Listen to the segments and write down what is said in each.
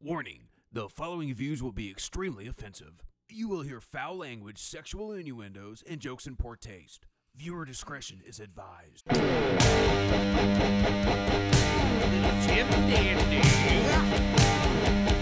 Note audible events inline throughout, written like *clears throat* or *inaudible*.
Warning the following views will be extremely offensive. You will hear foul language, sexual innuendos, and jokes in poor taste. Viewer discretion is advised. Dandy.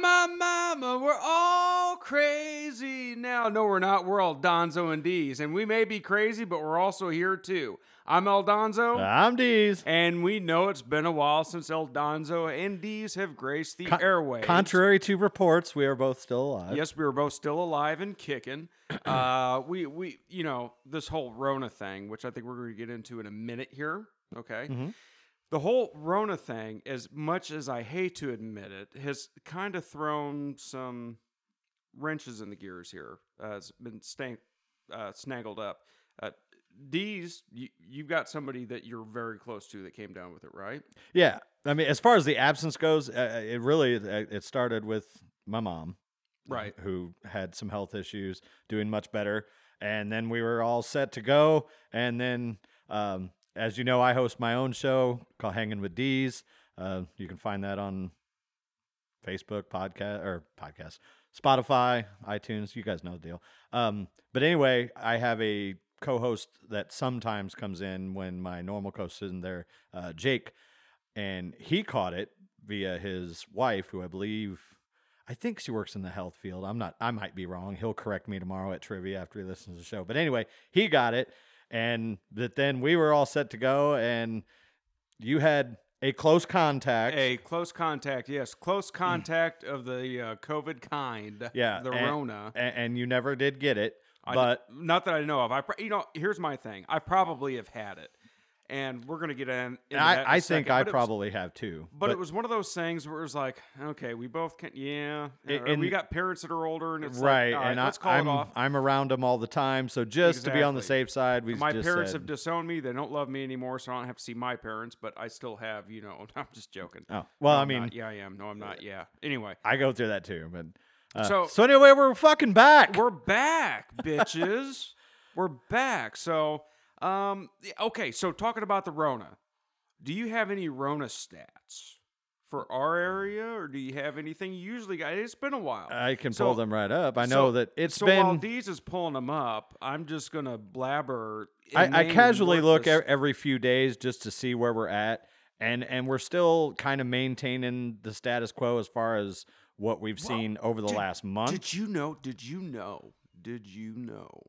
Mama, mama, we're all crazy now. No, we're not. We're all Donzo and D's. And we may be crazy, but we're also here too. I'm El Donzo. I'm D's. and we know it's been a while since El Donzo and D's have graced the Con- airwaves. Contrary to reports, we are both still alive. Yes, we were both still alive and kicking. *clears throat* Uh, we, we, you know, this whole Rona thing, which I think we're going to get into in a minute here. Okay. Mhm. The whole Rona thing, as much as I hate to admit it, has kind of thrown some wrenches in the gears here. Uh, it's been staying, uh, snaggled up. Uh, D's, you, you've got somebody that you're very close to that came down with it, right? Yeah. I mean, as far as the absence goes, uh, it really uh, it started with my mom, Right. who had some health issues, doing much better, and then we were all set to go. And then, um, as you know, I host my own show called Hanging with D's. Uh, you can find that on Facebook podcast or podcast, Spotify, iTunes. You guys know the deal. Um, but anyway, I have a co-host that sometimes comes in when my normal co-host isn't there, uh, Jake, and he caught it via his wife, who I believe. I think she works in the health field. I'm not. I might be wrong. He'll correct me tomorrow at trivia after he listens to the show. But anyway, he got it, and that then we were all set to go, and you had a close contact. A close contact, yes, close *clears throat* contact of the uh, COVID kind. Yeah, the and- Rona. and, you never did get it. I- but not that I know of. I, pro- you know, here's my thing. I probably have had it, and we're gonna get in. into that in I, I think I but it was- probably have too. But, it was one of those things where it was like, okay, we both can't. yeah. A- and- we got parents that are older, and it's right, like, right, and I, call I'm. I'm around them all the time. So just to be on the safe side, we my parents said, have disowned me. They don't love me anymore, so I don't have to see my parents. But I still have, you know. *laughs* I'm just joking. Oh well, No, I mean, not. yeah, I am. No, I'm not. Yeah. Anyway, I go through that too. But uh, So- so anyway, we're fucking back. We're back, bitches. *laughs* We're back. So, um, okay. So, talking about the Rona, do you have any Rona stats for our area, or do you have anything? You usually got. It's been a while. I can So- pull them right up. I so- know that it's so been. So while Deez is pulling them up, I'm just gonna blabber. I, I casually look worthless- every few days just to see where we're at, and and we're still kind of maintaining the status quo as far as what we've Well, seen over the did- last month. Did you know? Did you know? Did you know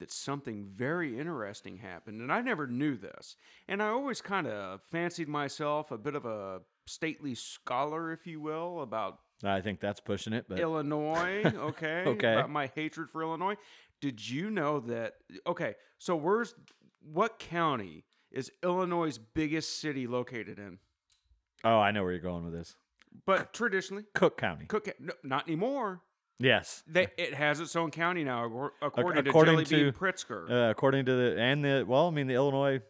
that something very interesting happened? And I never knew this. And I always kind of fancied myself a bit of a stately scholar, if you will, about I think that's pushing it, but Illinois. *laughs* Okay. Okay. About my hatred for Illinois. Did you know that? Okay. So where's what county is Illinois' biggest city located in? oh, I know where you're going with this. But traditionally, Cook County. Cook. No, not anymore. Yes. They, it has its own county now, according, according to Jelly to- Pritzker. Uh, according to the and the well, I mean the Illinois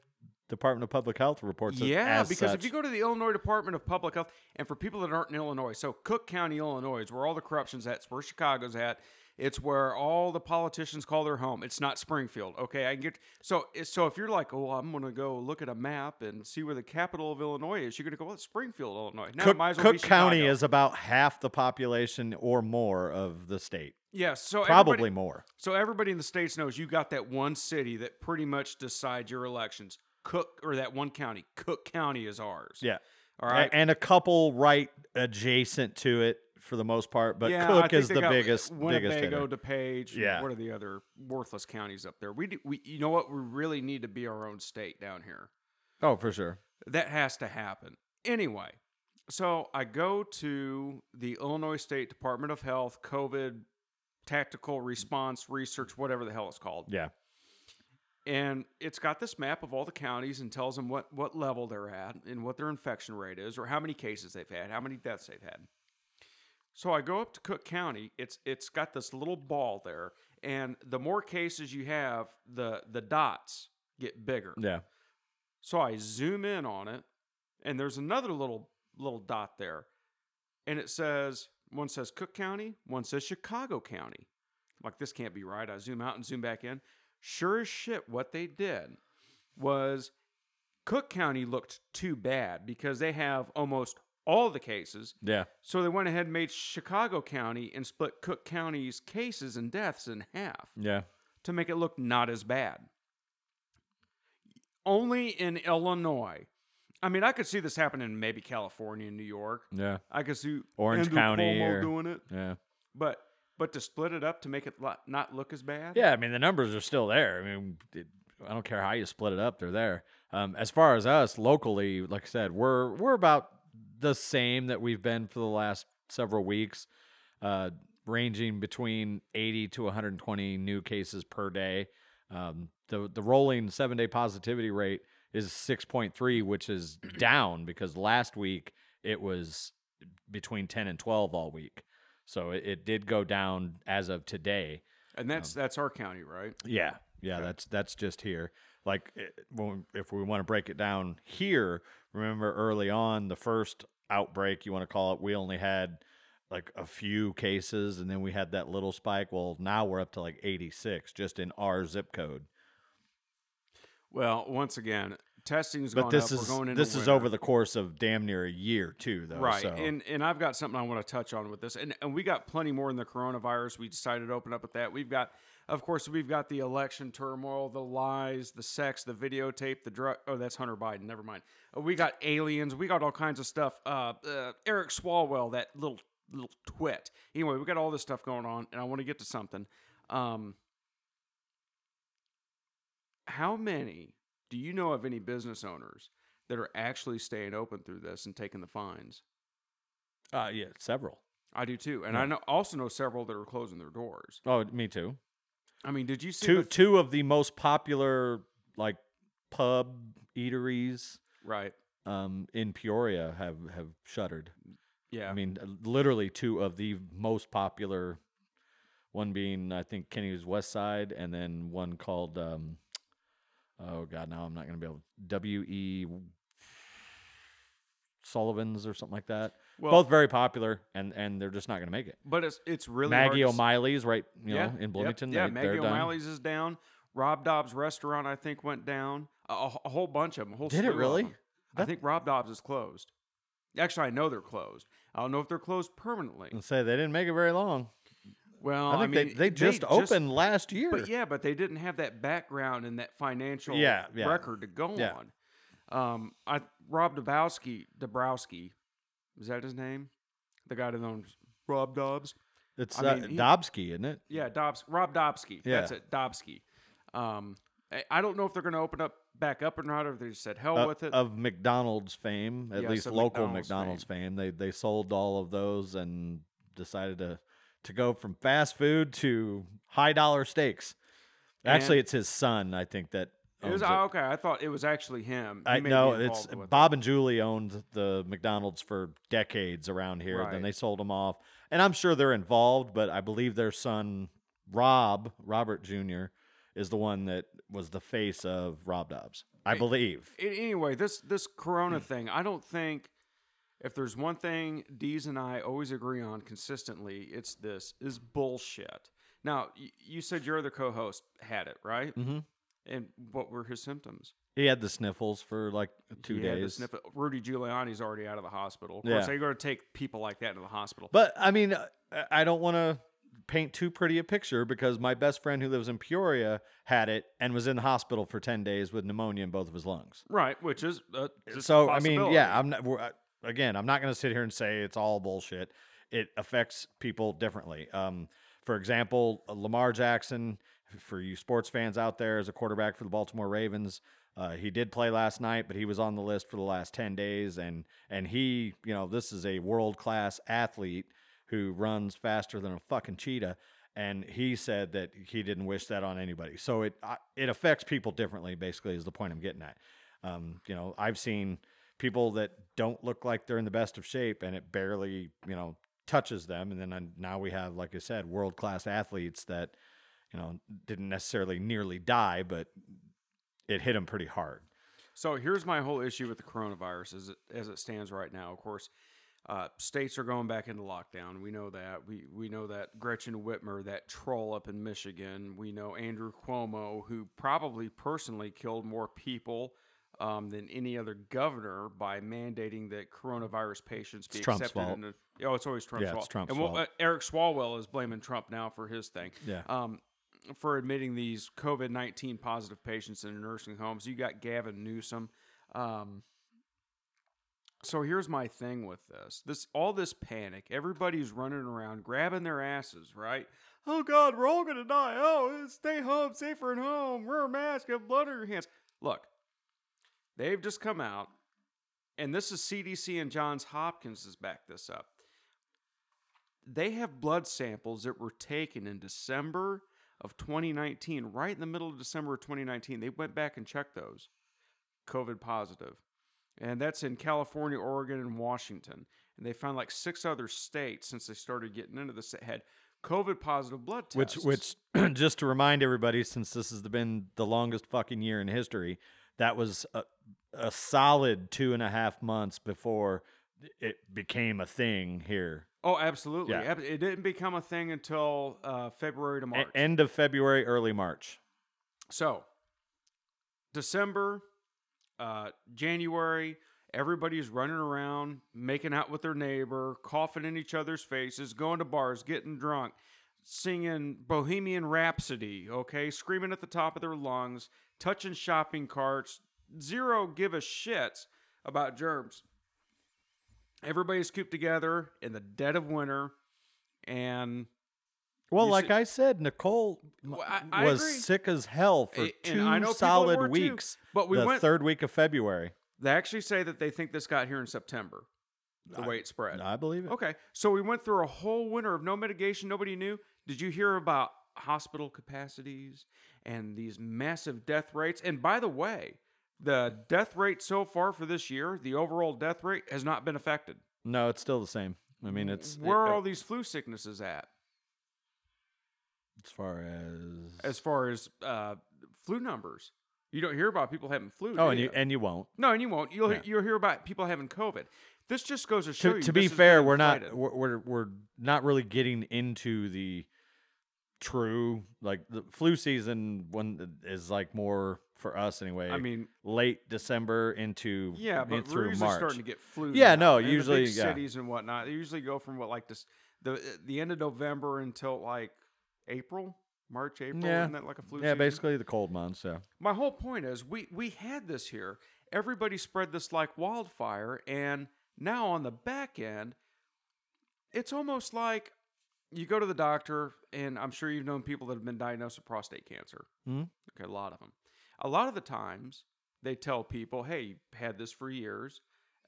Department of Public Health reports it yeah, because such. if you go to the Illinois Department of Public Health, and for people that aren't in Illinois, so Cook County, Illinois, is where all the corruption's at. It's where Chicago's at. It's where all the politicians call their home. It's not Springfield. Okay, I can get so eh, so if you're like, oh, I'm gonna go look at a map and see where the capital of Illinois is, you're gonna go, well, it's Springfield, Illinois. Now Cook, well Cook County is about half the population or more of the state. yes, so Probably more. So everybody in the states knows you got that one city that pretty much decides your elections. Cook or that one county. Cook County is ours. Yeah. All right. And a couple right adjacent to it for the most part, but yeah, Cook is the biggest biggest Winnebago, hitter. DuPage. and Yeah. What are the other worthless counties up there? We do, we you know what? We really need to be our own state down here. Oh, for sure. That has to happen. Anyway, so I go to the Illinois State Department of Health COVID tactical response research, whatever the hell it's called. Yeah. and it's got this map of all the counties and tells them what what level they're at and what their infection rate is or how many cases they've had, how many deaths they've had. So I go up to Cook County. It's it's got this little ball there, and the more cases you have, the the dots get bigger. Yeah. So I zoom in on it, and there's another little little dot there, and it says one says Cook County, one says Chicago County. I'm like this can't be right. I zoom out and zoom back in. Sure as shit, what they did was Cook County looked too bad because they have almost all the cases. Yeah. So they went ahead and made Chicago County and split Cook County's cases and deaths in half Yeah. to make it look not as bad. Only in Illinois. I mean, I could see this happening in maybe California and New York. Yeah. I could see Orange Andrew County or- doing it, Yeah. but but to split it up to make it not look as bad. Yeah, I mean the numbers are still there. I mean, it, I don't care how you split it up; they're there. Um, as far as us locally, like I said, we're we're about the same that we've been for the last several weeks, uh, ranging between 80 to 120 new cases per day. Um, the the rolling seven day positivity rate is 6.3, which is *clears throat* down because last week it was between 10 and 12 all week. So it, it did go down as of today. and that's that's our county, right? Yeah, yeah, Okay. that's that's just here. Like, eh, when, if we want to break it down here, remember early on the first outbreak, you want to call it, we only had like a few cases, and then we had that little spike. Well, now we're up to like 86 just in our zip code. Well, once again, testing's But this up. is this is winter. over the course of damn near a year too, though. right So. and and i've got something i want to touch on with this and, and we got plenty more in the coronavirus we decided to open up with that we've got of course we've got the election turmoil the lies the sex the videotape the drug oh that's hunter biden never mind Uh, we got aliens we got all kinds of stuff uh, uh eric swalwell that little little twit anyway we got all this stuff going on and i want to get to something um how many do you know of any business owners that are actually staying open through this and taking the fines uh, yeah, several. I do too, and Yeah. I know also know several that are closing their doors. Oh, me too. I mean, did you see Two the- two of the most popular like pub eateries right? um, in Peoria have have shuttered. Yeah, I mean, literally two of the most popular. One being, I think, Kenny's West Side, and then one called, um, oh God, now I'm not going to be able. W E Sullivan's or something like that. Well, Both very popular, and and they're just not going to make it. but it's it's really Maggie hard to O'Malley's right, you yeah, know, in yep, Bloomington. yeah, they, Maggie they're done. O'Malley's is down. Rob Dobbs Restaurant, I think, went down. A, a- a whole bunch of them. A whole Did it slew of really? 'em. I That- think Rob Dobbs is closed. Actually, I know they're closed. I don't know if they're closed permanently. And say they didn't make it very long. Well, I think mean, they, they just opened last year. But yeah, but they didn't have that background and that financial Yeah, yeah. record to go Yeah. on. Um, I Rob Dabrowski, Dabrowski, is that his name? The guy that owns Rob Dobbs. it's I uh, mean, he- Dobsky, isn't it? Yeah, Dobbs. Rob Dobsky. That's Yeah. it. Dobsky. Um, I- I don't know if they're going to open up back up or not, or if they just said hell Uh, with it. of McDonald's fame, at Yes, least of local McDonald's McDonald's, fame. They they sold all of those and decided to to go from fast food to high dollar steaks. Actually, And- it's his son, I think that. It was owns oh, okay. I thought it was actually him. He I know it's with it. Bob and Julie owned the McDonald's for decades around here. Right. Then they sold them off, and I'm sure they're involved. But I believe their son Rob Robert Jr. is the one that was the face of Rob Dobbs. I believe. Anyway, this this Corona *clears throat* thing, I don't think if there's one thing Dees and I always agree on consistently, it's this is bullshit. Now, you said your other co-host had it, right? Mm-hmm. And what were his symptoms? He had the sniffles for like two He days. sniff- Rudy Giuliani's already out of the hospital. Of Yeah. course, they're going to take people like that to the hospital. But I mean, I don't want to paint too pretty a picture because my best friend who lives in Peoria had it and was in the hospital for 10 days with pneumonia in both of his lungs. right, which is uh, so, I mean, yeah, I'm not, we're, again, I'm not going to sit here and say it's all bullshit. It affects people differently. Um, for example, Lamar Jackson, for you sports fans out there as a quarterback for the Baltimore Ravens. Uh, he did play last night, but he was on the list for the last ten days, and and he, you know, this is a world class athlete who runs faster than a fucking cheetah, and he said that he didn't wish that on anybody. So it it affects people differently. Basically, is the point I'm getting at. Um, you know, I've seen people that don't look like they're in the best of shape, and it barely, you know, touches them. And then now we have, like I said, world class athletes that, you know, didn't necessarily nearly die, but it hit him pretty hard. So here's my whole issue with the coronavirus as it, as it stands right now. Of course, uh, states are going back into lockdown. We know that. We we know that Gretchen Whitmer, that troll up in Michigan. We know Andrew Cuomo, who probably personally killed more people um, than any other governor by mandating that coronavirus patients be Trump's accepted. the, oh, it's always Trump's Yeah, it's fault. Trump's and we'll- fault. uh, Eric Swalwell is blaming Trump now for his thing Yeah. um, for admitting these COVID 19 positive patients in nursing homes. You got Gavin Newsom. Um, so here's my thing with this. This all this panic, everybody's running around grabbing their asses, right? Oh God, we're all gonna die. Oh, stay home, safer at home, wear a mask, have blood on your hands. Look, they've just come out, and this is CDC and Johns Hopkins has backed this up. They have blood samples that were taken in December of 2019, right in the middle of December of 2019. They went back and checked those. COVID positive. And that's in California, Oregon, and Washington. And they found like six other states since they started getting into this that had COVID positive blood Which, tests. which, *clears throat* just to remind everybody, since this has been the longest fucking year in history, that was a, a solid two and a half months before it became a thing here. Oh, absolutely. Yeah. It didn't become a thing until uh, February to A- March. end of February, early March. So, December, uh, January, everybody's running around, making out with their neighbor, coughing in each other's faces, going to bars, getting drunk, singing Bohemian Rhapsody, okay, screaming at the top of their lungs, touching shopping carts, zero give a shits about germs. Everybody's cooped together in the dead of winter, and Well, like I said, Nicole Well, I- I was sick as hell for and two I solid were too, weeks. but we went the went- third week of February. they actually say that they think this got here in September, the way it spread. I believe it. Okay, so we went through a whole winter of no mitigation. Nobody knew. Did you hear about hospital capacities and these massive death rates? And by the way, the death rate so far for this year, the overall death rate has not been affected. No, it's still the same. I mean, it's Where it- are all these flu sicknesses at? as far as As far as uh, flu numbers, you don't hear about people having flu. oh, and you and you won't. no, and you won't. You'll Yeah. you'll hear about people having COVID. This just goes to show To, you. to be fair, we're not inflated. we're, we're we're not really getting into the true like the flu season one is like more for us anyway. I mean, late December into Yeah, but through we're usually March. starting to get flu. Yeah, now, no, the usually, yeah. cities and whatnot. They usually go from what like this the the end of November until like April, March, April. Yeah. Isn't that like a flu? yeah, season? basically the cold months. Yeah. My whole point is we we had this here. Everybody spread this like wildfire, and now on the back end, it's almost like you go to the doctor, and I'm sure you've known people that have been diagnosed with prostate cancer. Mhm. Okay, a lot of them. A lot of the times, they tell people, "Hey, you've had this for years."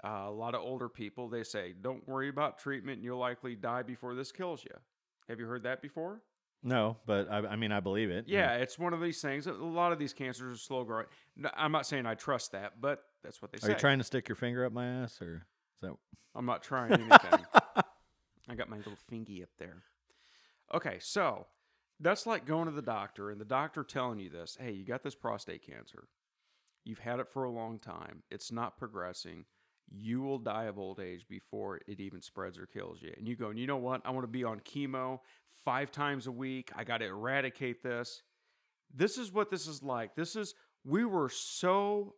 Uh, a lot of older people, they say, "Don't worry about treatment; and you'll likely die before this kills you." Have you heard that before? No, but I, I mean I believe it. Yeah, it's one of these things. A lot of these cancers are slow growing. No, I'm not saying I trust that, but that's what they Are say. Are you trying to stick your finger up my ass or is that I'm not trying *laughs* anything. I got my little fingy up there. Okay, so that's like going to the doctor and the doctor telling you this hey, you got this prostate cancer. You've had it for a long time. It's not progressing. You will die of old age before it even spreads or kills you. And you go, and you know what? I want to be on chemo five times a week. I got to eradicate this. This is what this is like. This is, we were so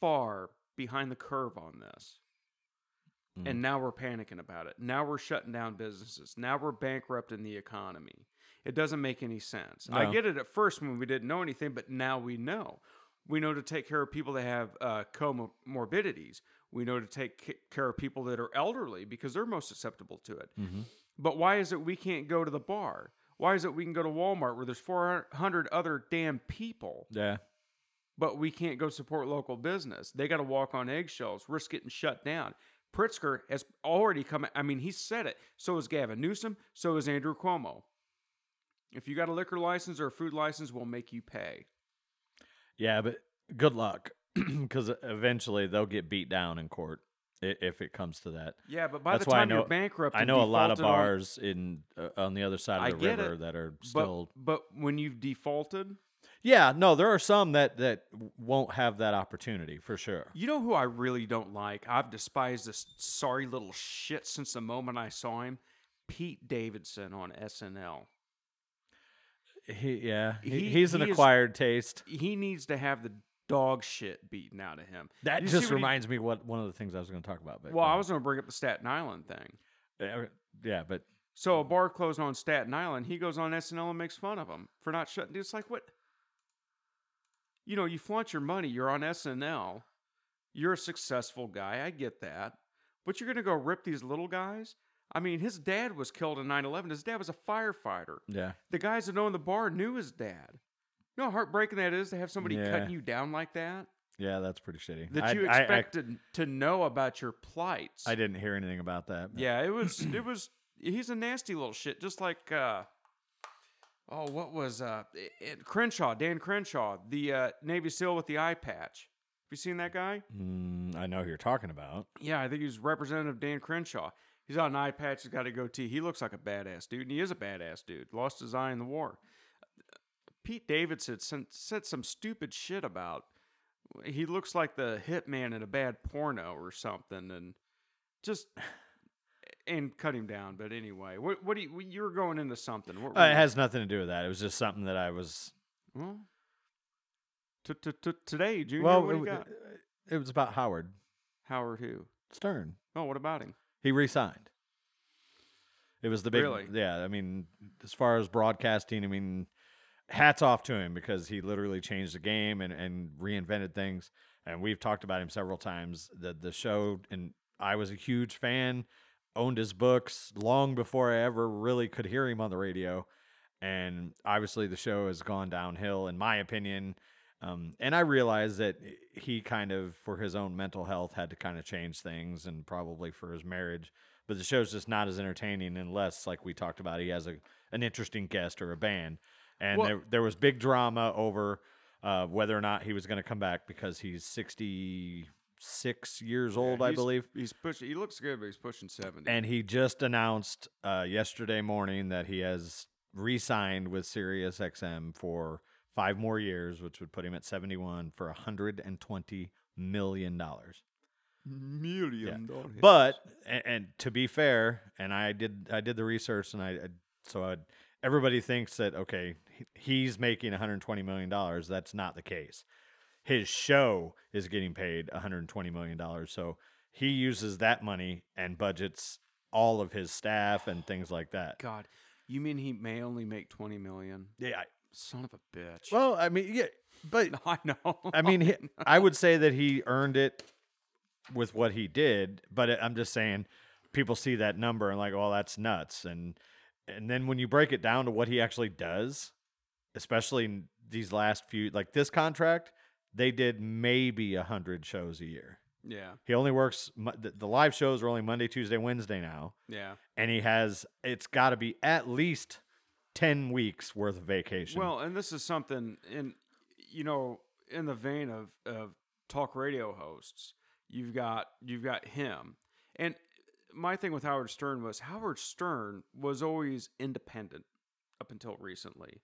far behind the curve on this. Mm. And now we're panicking about it. Now we're shutting down businesses. Now we're bankrupting the economy. It doesn't make any sense. I get it at first when we didn't know anything, but now we know. We know to take care of people that have uh, comorbidities. We know to take care of people that are elderly because they're most susceptible to it. Mm-hmm. But why is it we can't go to the bar? Why is it we can go to Walmart where there's 400 other damn people, Yeah. but we can't go support local business? They got to walk on eggshells, risk getting shut down. Pritzker has already come. I mean, he said it. So is Gavin Newsom. So is Andrew Cuomo. If you got a liquor license or a food license, we'll make you pay. Yeah, but good luck *clears throat* because eventually they'll get beat down in court if it comes to that. Yeah, but by That's the why I time know you're bankrupt, I know a lot of defaulted on- bars in uh, on the other side of the river it, that are still. but when you've defaulted, yeah, no, there are some that that won't have that opportunity for sure. you know who I really don't like. I've despised this sorry little shit since the moment I saw him. Pete Davidson on SNL. He, yeah, he, He- he's an he is- acquired taste. He needs to have the dog shit beaten out of him. That You just reminds me what one of the things I was going to talk about. But Well, I was going to bring up the Staten Island thing. Uh, yeah, but So a bar closed on Staten Island. He goes on SNL and makes fun of him for not shutting. It's like what? You know, you flaunt your money. You're on SNL. You're a successful guy. I get that, but you're gonna go rip these little guys. I mean, his dad was killed in 9/11. His dad was a firefighter. yeah, The guys that owned the bar knew his dad. You know how heartbreaking that is to have somebody Yeah. cutting you down like that. yeah, that's pretty shitty. That I- you I- I- expected to know about your plights. I, didn't hear anything about that. Yeah, it was *clears throat* it was he's a nasty little shit, just like uh oh, what was uh it, it- Crenshaw, Dan Crenshaw, the uh, Navy SEAL with the eye patch. Have you seen that guy? Mm, I know who you're talking about. Yeah, I think he's Representative Dan Crenshaw. He's got an eye patch. He's got a goatee. He looks like a badass dude, and he is a badass dude. Lost his eye in the war. Pete Davidson said, said some stupid shit about. He looks like the hitman in a bad porno or something, and just and cut him down. But anyway, what what do you you were going into something? What Uh, it has nothing to do with that. It was just something that I was. well, t- t- t- today, Junior. well, it, it was about Howard Howard who? Stern. Oh, what about him? He resigned. It was the big, Really? yeah. I mean, as far as broadcasting, I mean, hats off to him because he literally changed the game and, and reinvented things. And we've talked about him several times. The the show, and I was a huge fan. Owned his books long before I ever really could hear him on the radio. And obviously, the show has gone downhill, in my opinion. Um, and I realized that he kind of, for his own mental health, had to kind of change things, and probably for his marriage. But the show's just not as entertaining unless, like we talked about, he has a an interesting guest or a band. And Well- there there was big drama over uh, whether or not he was going to come back because he's sixty six years old, I believe. He's pushing. He looks good, but he's pushing seventy. And he just announced uh, yesterday morning that he has re-signed with Sirius XM for five more years, which would put him at 71 for 120 million dollars. million dollars. But and, and to be fair, and I did I did the research, and I, I so I, everybody thinks that okay, he's making 120 million dollars. That's not the case. His show is getting paid 120 million dollars, so he uses that money and budgets all of his staff and things like that. God, you mean he may only make twenty million? Yeah. Son of a bitch. Well, I mean, yeah, but *laughs* I know. I mean, *laughs* he, I would say that he earned it with what he did, but it, I'm just saying people see that number and like, oh, that's nuts. And and then when you break it down to what he actually does, especially in these last few, like this contract, they did maybe a hundred shows a year. yeah, He only works the live shows are only Monday, Tuesday, Wednesday now, yeah. and he has it's got to be at least ten weeks worth of vacation. Well, and this is something in you know in the vein of of talk radio hosts. You've got you've got him, and my thing with Howard Stern was Howard Stern was always independent up until recently.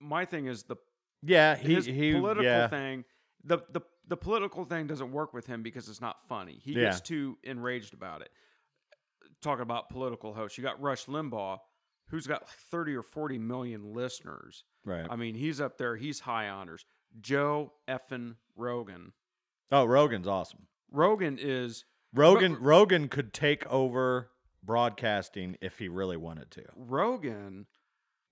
My thing is the yeah, he his he political yeah. thing the, the the political thing doesn't work with him because it's not funny he Yeah. gets too enraged about it talking about political hosts you got rush limbaugh who's got 30 or 40 million listeners right. i mean he's up there he's high honors joe effin rogan Oh, Rogan's awesome. rogan is Rogan Rogan could take over broadcasting if he really wanted to. rogan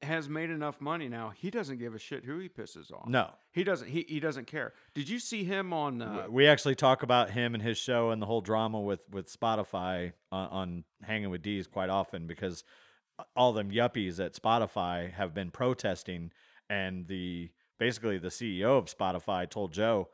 has made enough money now he doesn't give a shit who he pisses off No. he doesn't he, he doesn't care did you see him on uh, we actually talk about him and his show and the whole drama with with Spotify on, on hanging with D's quite often because all them yuppies at Spotify have been protesting and the basically the CEO of Spotify told Joe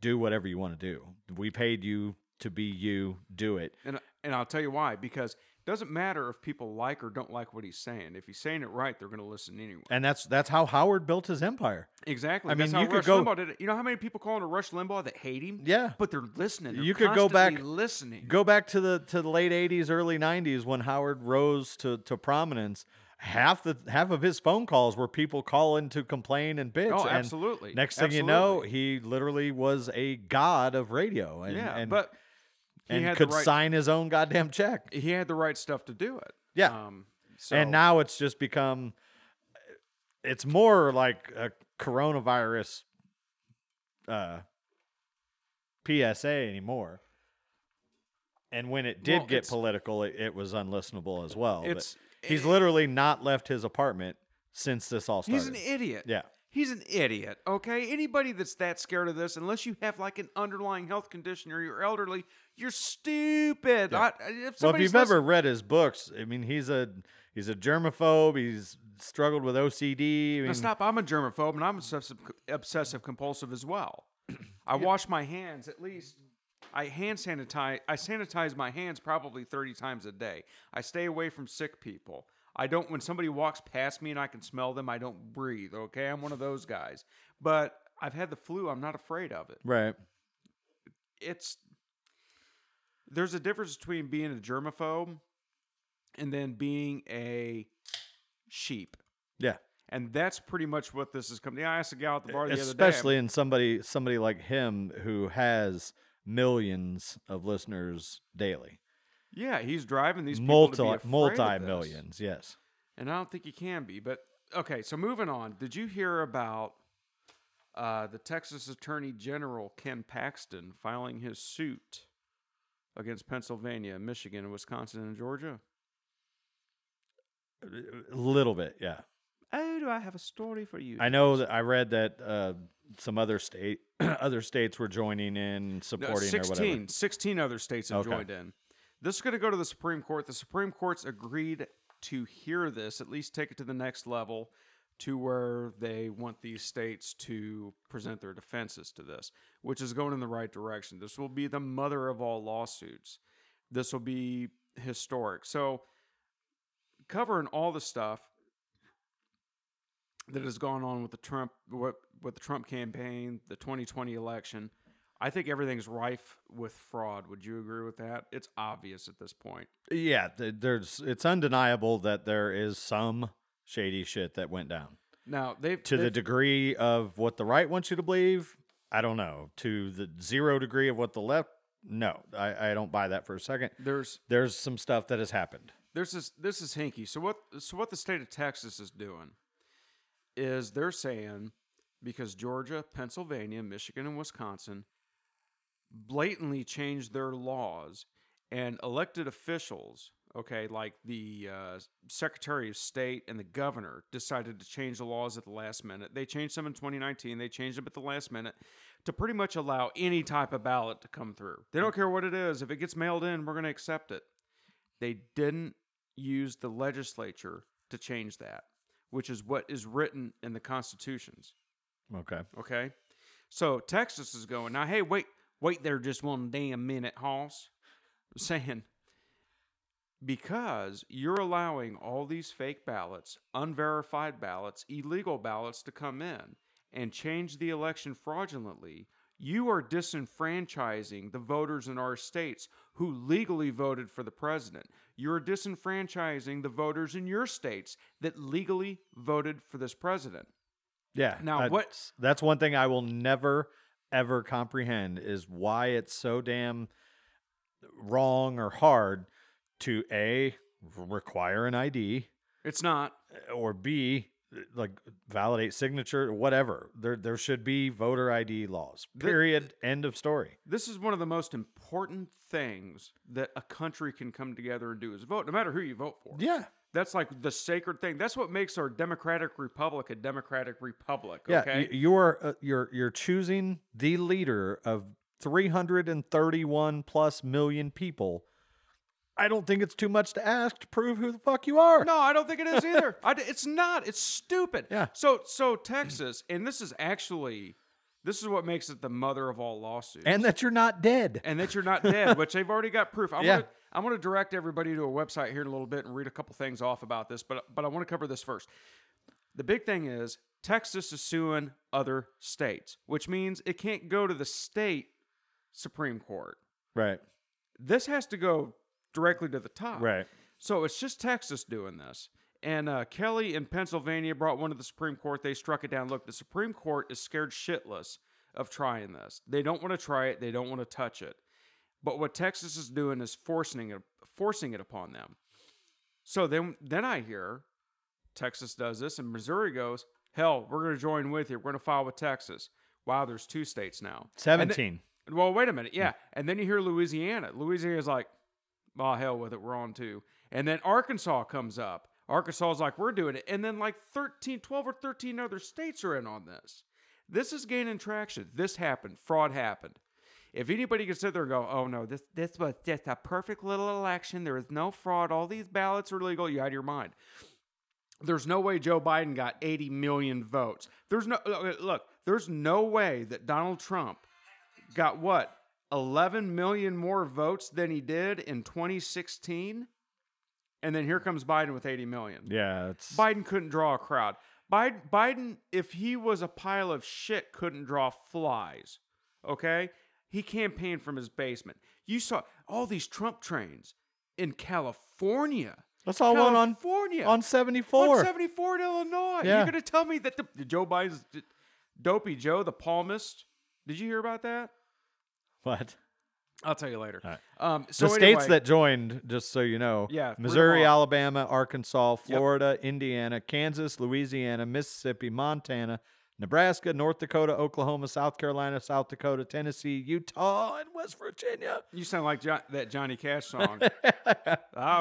do whatever you want to do. We paid you to be you, do it. And and I'll tell you why because Doesn't matter if people like or don't like what he's saying. If he's saying it right, they're going to listen anyway. And that's that's how Howard built his empire. Exactly. I That's mean, how you could Rush go- Limbaugh did it. You know how many people call into Rush Limbaugh that hate him? Yeah. but they're listening. They're You could go back- listening. Go back to the to the late '80s, early '90s when Howard rose to to prominence. Half the half of his phone calls were people calling to complain and bitch. Oh, and absolutely. Next thing you know, he literally was a god of radio, and yeah, and, but he and could right, sign his own goddamn check. He had the right stuff to do it. Yeah. Um, so, And now it's just become. It's more like a coronavirus uh, PSA anymore. And when it did Well, get political, it, it was unlistenable as well. But It's- he's literally not left his apartment since this all started. he's an idiot. Yeah. He's an idiot. Okay. Anybody that's that scared of this, unless you have like an underlying health condition or you're elderly, you're stupid. Yeah. I, if Well, if you've ever read his books, I mean, he's a he's a germaphobe. He's struggled with OCD. I mean, Now stop. I'm a germaphobe and I'm obsessive, obsessive compulsive as well. *clears throat* I wash my hands at least. I hand sanitize. I sanitize my hands probably 30 times a day. I stay away from sick people. I don't. When somebody walks past me and I can smell them, I don't breathe. Okay, I'm one of those guys. But I've had the flu. I'm not afraid of it. right. It's there's a difference between being a germaphobe and then being a sheep. Yeah. And that's pretty much what this is coming. Yeah, I asked a gal at the bar the especially other day. in somebody somebody like him who has millions of listeners daily Yeah, he's driving these people to multi be afraid of multi millions yes and I don't think he can be. But okay, so moving on. Did you hear about uh, the Texas Attorney General Ken Paxton filing his suit against Pennsylvania, Michigan, Wisconsin, and Georgia? a little bit yeah Oh, do I have a story for you? i know that i read that uh, some other state *clears throat* other states were joining in No, supporting 16, or whatever 16 other states have Okay. joined in. This is going to go to the Supreme Court. The Supreme Court's agreed to hear this, at least take it to the next level, to where they want these states to present their defenses to this, which is going in the right direction. This will be the mother of all lawsuits. This will be historic. So, covering all the stuff that has gone on with the Trump with the Trump campaign, the 2020 election, I think everything's rife with fraud. Would you agree with that? It's obvious at this point. yeah there's it's undeniable that there is some shady shit that went down Now they've to the they've- degree of what the right wants you to believe i don't know to the zero degree of what the left no i, I don't buy that for a second there's there's some stuff that has happened there's this this is hinky. So what so what the state of Texas is doing is they're saying because Georgia, Pennsylvania, Michigan, and Wisconsin blatantly changed their laws and elected officials, okay, like the uh, Secretary of State and the governor decided to change the laws at the last minute. They changed them in 2019. They changed them at the last minute to pretty much allow any type of ballot to come through. They don't care what it is. If it gets mailed in, we're going to accept it. They didn't use the legislature to change that, which is what is written in the constitutions. okay Okay. So Texas is going, now, hey, wait, wait there just one damn minute, Hoss. *laughs* Saying, because you're allowing all these fake ballots, unverified ballots, illegal ballots to come in and change the election fraudulently, you are disenfranchising the voters in our states who legally voted for the president. You're disenfranchising the voters in your states that legally voted for this president. Yeah. Now, that's- what- That's one thing I will never ever comprehend is why it's so damn wrong or hard to a require an ID It's not. Eh, or b like validate signature whatever. There there should be voter ID laws. Period. End of story. This is one of the most important things that a country can come together and do is vote, no matter who you vote for. Yeah. That's like the sacred thing. That's what makes our democratic republic a democratic republic. Yeah, Okay. y- you're uh, you're you're choosing the leader of 331 plus million people. I don't think it's too much to ask to prove who the fuck you are. no, I don't think it is either. *laughs* I it's not. It's stupid. Yeah. So so Texas, and this is actually This is what makes it the mother of all lawsuits. And that you're not dead. and that you're not dead, *laughs* which they've already got proof. I'm Yeah. gonna I'm gonna direct everybody to a website here in a little bit and read a couple things off about this, but but I want to cover this first. The big thing is Texas is suing other states, which means it can't go to the state Supreme Court. Right. This has to go directly to the top. Right. So it's just Texas doing this. And uh, Kelly in Pennsylvania brought one to the Supreme Court. They struck it down. Look, the Supreme Court is scared shitless of trying this. They don't want to try it. They don't want to touch it. But what Texas is doing is forcing it, forcing it upon them. So then, then I hear Texas does this, and Missouri goes, "Hell, we're going to join with you. We're going to file with Texas." Wow, there's two states now. Then- 17. well, wait a minute. Yeah. And then you hear Louisiana. Louisiana's like, oh, hell with it. We're on too. And then Arkansas comes up. Arkansas is like, we're doing it. And then like 13, 12 or 13 other states are in on this. This is gaining traction. This happened. Fraud happened. If anybody can sit there and go, oh no, this this was just a perfect little election. There is no fraud. All these ballots are legal. You out of your mind. There's no way Joe Biden got 80 million votes. There's no look, there's no way that Donald Trump got what 11 million more votes than he did in 2016 and then here comes biden with 80 million Yeah, it's biden couldn't draw a crowd biden, biden if he was a pile of shit couldn't draw flies okay he campaigned from his basement you saw all these trump trains in california That's all one on California. on 74. 174 in Illinois. Yeah. You're going to tell me that the, Joe Biden's Dopey Joe, the palmist. Did you hear about that? What? I'll tell you later. Right. Um, so the states that joined, just so you know, Yeah, Missouri. Alabama, Arkansas, Florida, Indiana, Kansas, Louisiana, Mississippi, Montana, Nebraska, North Dakota, Oklahoma, South Carolina, South Dakota, Tennessee, Utah, and West Virginia. you sound like jo- that Johnny Cash song. *laughs* I've,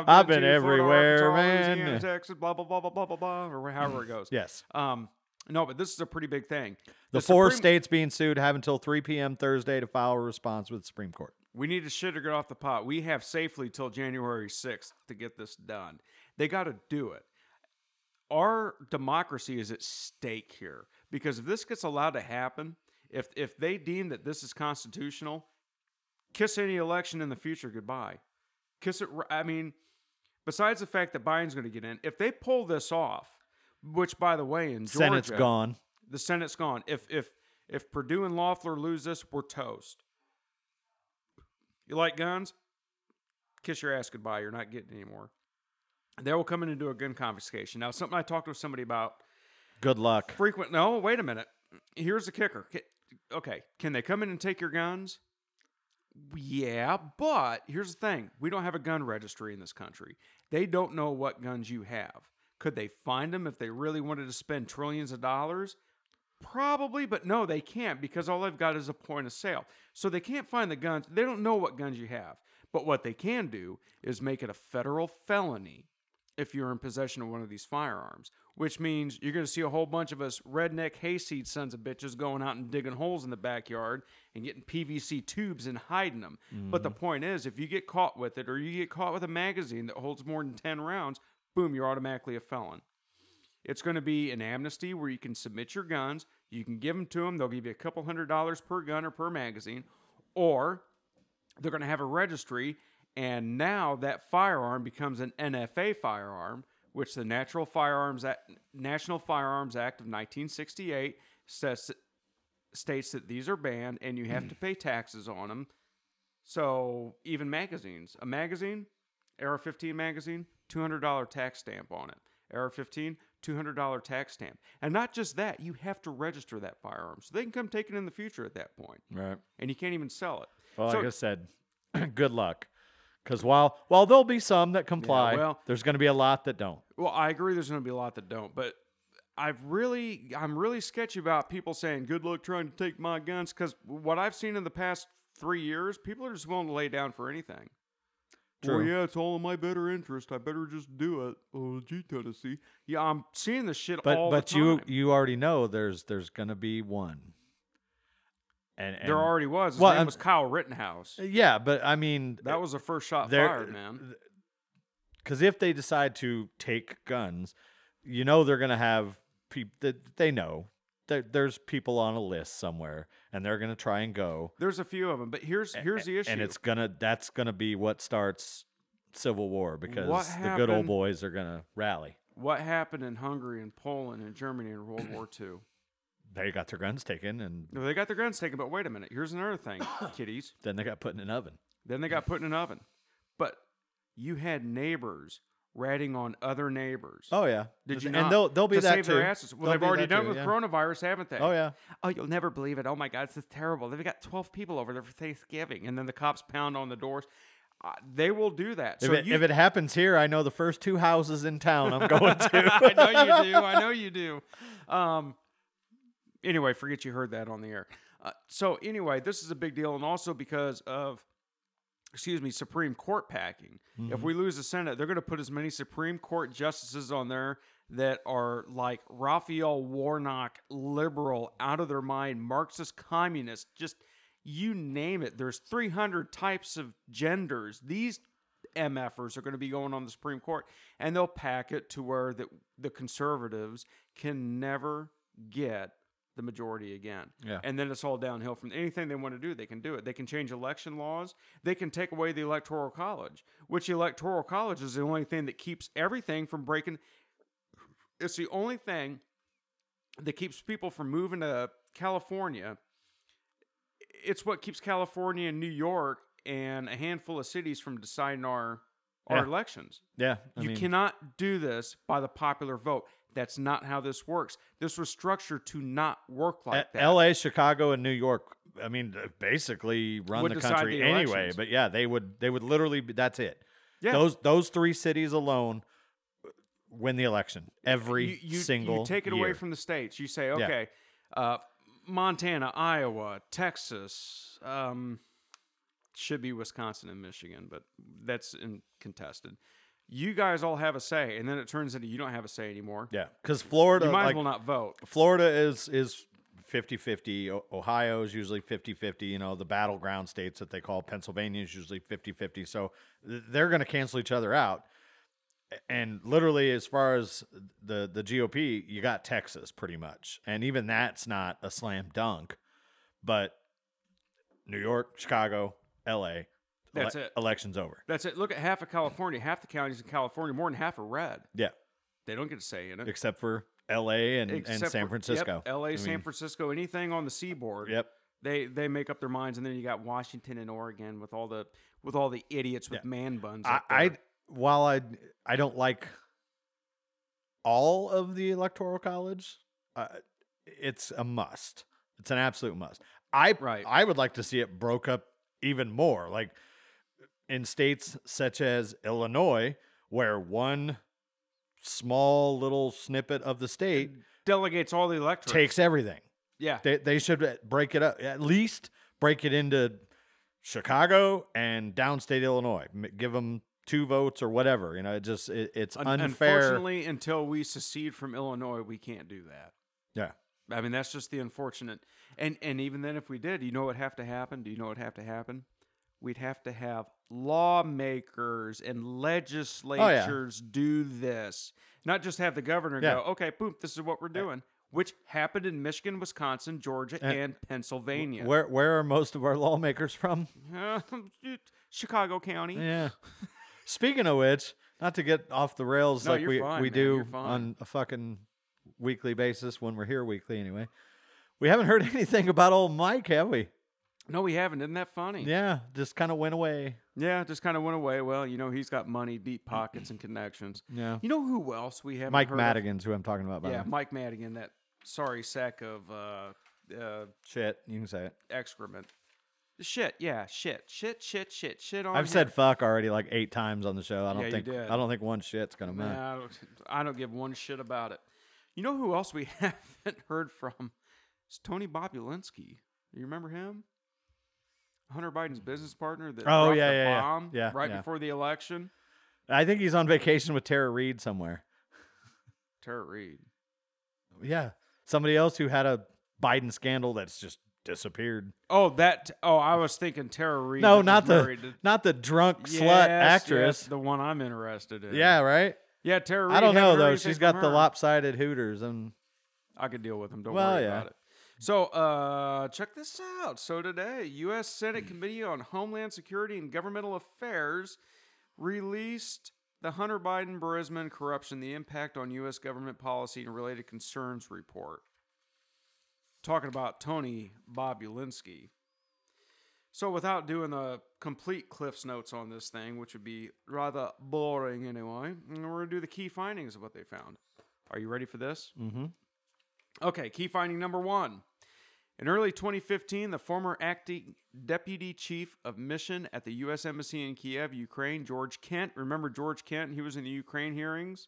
I've been to Florida, everywhere, Arkansas, man. Louisiana, Texas, blah blah blah blah blah blah blah, or however it goes. Yes. Um, no, but this is a pretty big thing. The, four Supreme- states being sued have until 3 p.m. Thursday to file a response with the Supreme Court. We need to shit or get off the pot. We have safely till January 6th to get this done. They got to do it. Our democracy is at stake here because if this gets allowed to happen, if if they deem that this is constitutional, kiss any election in the future goodbye. Kiss it. I mean, besides the fact that Biden's going to get in, if they pull this off, which by the way, in Georgia, Senate's gone. the Senate's gone. If if if Perdue and Loeffler lose this, we're toast. You like guns? Kiss your ass goodbye. You're not getting any more. They will come in and do a gun confiscation. Now, something I talked to somebody about Good luck. frequent. No, wait a minute. Here's the kicker. Okay, can they come in and take your guns? Yeah, but here's the thing: we don't have a gun registry in this country. They don't know what guns you have. Could they find them if they really wanted to spend trillions of dollars? Probably, but no, they can't because all they've got is a point of sale. So they can't find the guns. They don't know what guns you have. But what they can do is make it a federal felony if you're in possession of one of these firearms, which means you're going to see a whole bunch of us redneck hayseed sons of bitches going out and digging holes in the backyard and getting PVC tubes and hiding them. But the mm-hmm. point is, if you get caught with it or you get caught with a magazine that holds more than 10 rounds, boom, you're automatically a felon. It's going to be an amnesty where you can submit your guns, you can give them to them, they'll give you a couple hundred dollars per gun or per magazine, or they're going to have a registry, and now that firearm becomes an NFA firearm, which the Natural Firearms Act, National Firearms Act of 1968 says states that these are banned and you have to pay taxes on them. So even magazines, a magazine, AR-15 magazine, $200 tax stamp on it. AR-15, $200 tax stamp. And not just that, you have to register that firearm. So they can come take it in the future at that point. Right. And you can't even sell it. Well, So- like I said, *clears throat* good luck. Because while while there'll be some that comply, well- there's going to be a lot that don't. Well, I agree. There's going to be a lot that don't, but I've really, I'm really sketchy about people saying "good luck trying to take my guns" because what I've seen in the past three years, people are just willing to lay down for anything. Well, yeah, it's all in my better interest. I better just do it. Oh, gee, Tennessee. Yeah, I'm seeing this shit But all but the you time. you already know there's there's going to be one. And, and there already was. His Well, name I'm- was Kyle Rittenhouse. Uh, yeah, but I mean That was the first shot fired, man. Because if they decide to take guns, you know they're going to have people that they know there, there's people on a list somewhere, and they're gonna try and go. There's a few of them, but here's here's the issue. and it's gonna that's gonna be what starts civil war because What the good old happened- boys are gonna rally. what happened in Hungary and Poland and Germany in World War II. They got their guns taken, and No, They got their guns taken, but wait a minute. Here's another thing, *coughs* kiddies. then they got put in an oven. Then they got put in an oven. But you had neighbors ratting on other neighbors. Oh yeah, Did you and not? they'll they'll be to that save too. their asses. Well, They'll they've be already that done too, with yeah. coronavirus, haven't they? Oh yeah, Oh, you'll never believe it. Oh my God, this is terrible. They've got 12 people over there for Thanksgiving, and then the cops pound on the doors. Uh, they will do that. if so it you, if it happens here, I know the first two houses in town I'm going to. *laughs* I know you do. I know you do. *laughs* Um, anyway, forget you heard that on the air. Uh, so anyway, this is a big deal, and also because of, excuse me, Supreme Court packing. If mm-hmm. we lose the Senate, they're going to put as many Supreme Court justices on there that are like Raphael Warnock, liberal, out of their mind, Marxist, communist, just you name it. There's 300 types of genders. These MFers are going to be going on the Supreme Court, and they'll pack it to where the, the conservatives can never get the majority again. Yeah. And then it's all downhill from anything they want to do, they can do it. They can change election laws, they can take away the Electoral College, which the Electoral College is the only thing that keeps everything from breaking. It's the only thing that keeps people from moving to California. It's what keeps California and New York and a handful of cities from deciding our our Yeah. elections. yeah, I you mean, cannot do this by the popular vote. That's not how this works. This was structured to not work like A- that. L.A., Chicago, and New York. I mean, uh, basically run Would the country the anyway. But yeah, they would. They would literally. Be, that's it. Yeah. Those those three cities alone win the election every you, you, single. you take it away from the states. You say, okay, uh, Montana, Iowa, Texas, um, should be Wisconsin and Michigan, but that's in contested. You guys all have a say, and then it turns into you don't have a say anymore. Yeah, because Florida, You might like, as well not vote. Florida is is 50-50. Ohio is usually 50-50. You know, the battleground states that they call Pennsylvania is usually 50-50. So they're going to cancel each other out. And literally, as far as the the GOP, you got Texas pretty much, and even that's not a slam dunk. But New York, Chicago, L.A. That's it. Election's over. That's it. Look at half of California. Half the counties in California, more than half are red. Yeah, They don't get a say in it. except for L.A. and, and Except San for- Francisco. Yep, L.A., I San mean, Francisco, anything on the seaboard. Yep. They they make up their minds, and then you got Washington and Oregon with all the with all the idiots with man buns. I, up there. I while I I don't like all of the electoral college, uh, it's a must. It's an absolute must. I Right. I would like to see it broke up even more, like in states such as Illinois, where one small little snippet of the state delegates all the electorate. takes everything. yeah, They they should break it up at least break it into Chicago and downstate Illinois. Give them two votes or whatever. You know, it just it, it's Un- unfair. Unfortunately, until we secede from Illinois, we can't do that. Yeah. I mean, that's just the unfortunate. And and even then, if we did, you know what have to happen? Do you know what have to happen? We'd have to have lawmakers and legislatures do this, not just have the governor Yeah. go, "Okay, boom, this is what we're doing," which happened in Michigan, Wisconsin, Georgia, And- and Pennsylvania. Where where are most of our lawmakers from? Uh, *laughs* Chicago County. Yeah. *laughs* Speaking of which, not to get off the rails No, like we fine, we man, do on a fucking weekly basis when we're here weekly anyway. We haven't heard *laughs* anything about old Mike, have we? No, we haven't. Isn't that funny? Yeah, just kind of went away. Yeah, just kind of went away. Well, you know, he's got money, deep pockets, and connections. Yeah. You know who else we haven't Mike heard of? Madigan's who I'm talking about. By Yeah. Mike Madigan, that sorry sack of uh, uh, Shit, you can say it. excrement. Shit, yeah, shit, shit, shit, shit, shit on. I've here. said fuck already like eight times on the show. I don't Yeah, think. I don't think one shit's gonna matter. Nah, I don't, I don't give one shit about it. You know who else we *laughs* haven't heard from? It's Tony Bobulinski. You remember him? Hunter Biden's business partner that Oh, dropped yeah, the yeah, yeah. bomb Yeah, right yeah. before the election. I think he's on vacation with Tara Reade somewhere. Tara Reid. Yeah, somebody else who had a Biden scandal that's just disappeared. Oh, that. Oh, I was thinking Tara Reid. No, not the to- not the drunk slut actress. yes, the one I'm interested in. yeah, right. yeah. Tara. Reid, I don't know though. She's got the lopsided hooters, and I could deal with them. Don't Well, worry yeah. about it. So, uh, check this out. So today, U.S. Senate Committee on Homeland Security and Governmental Affairs released the Hunter Biden Burisma and corruption, the impact on U.S. government policy and related concerns report. Talking about Tony Bobulinski. So, without doing the complete Cliff's notes on this thing, which would be rather boring anyway, we're going to do the key findings of what they found. Are you ready for this? Mm-hmm. Okay, key finding number one. In early 2015, the former acting deputy chief of mission at the U.S. Embassy in Kiev, Ukraine, George Kent. Remember George Kent? He was in the Ukraine hearings.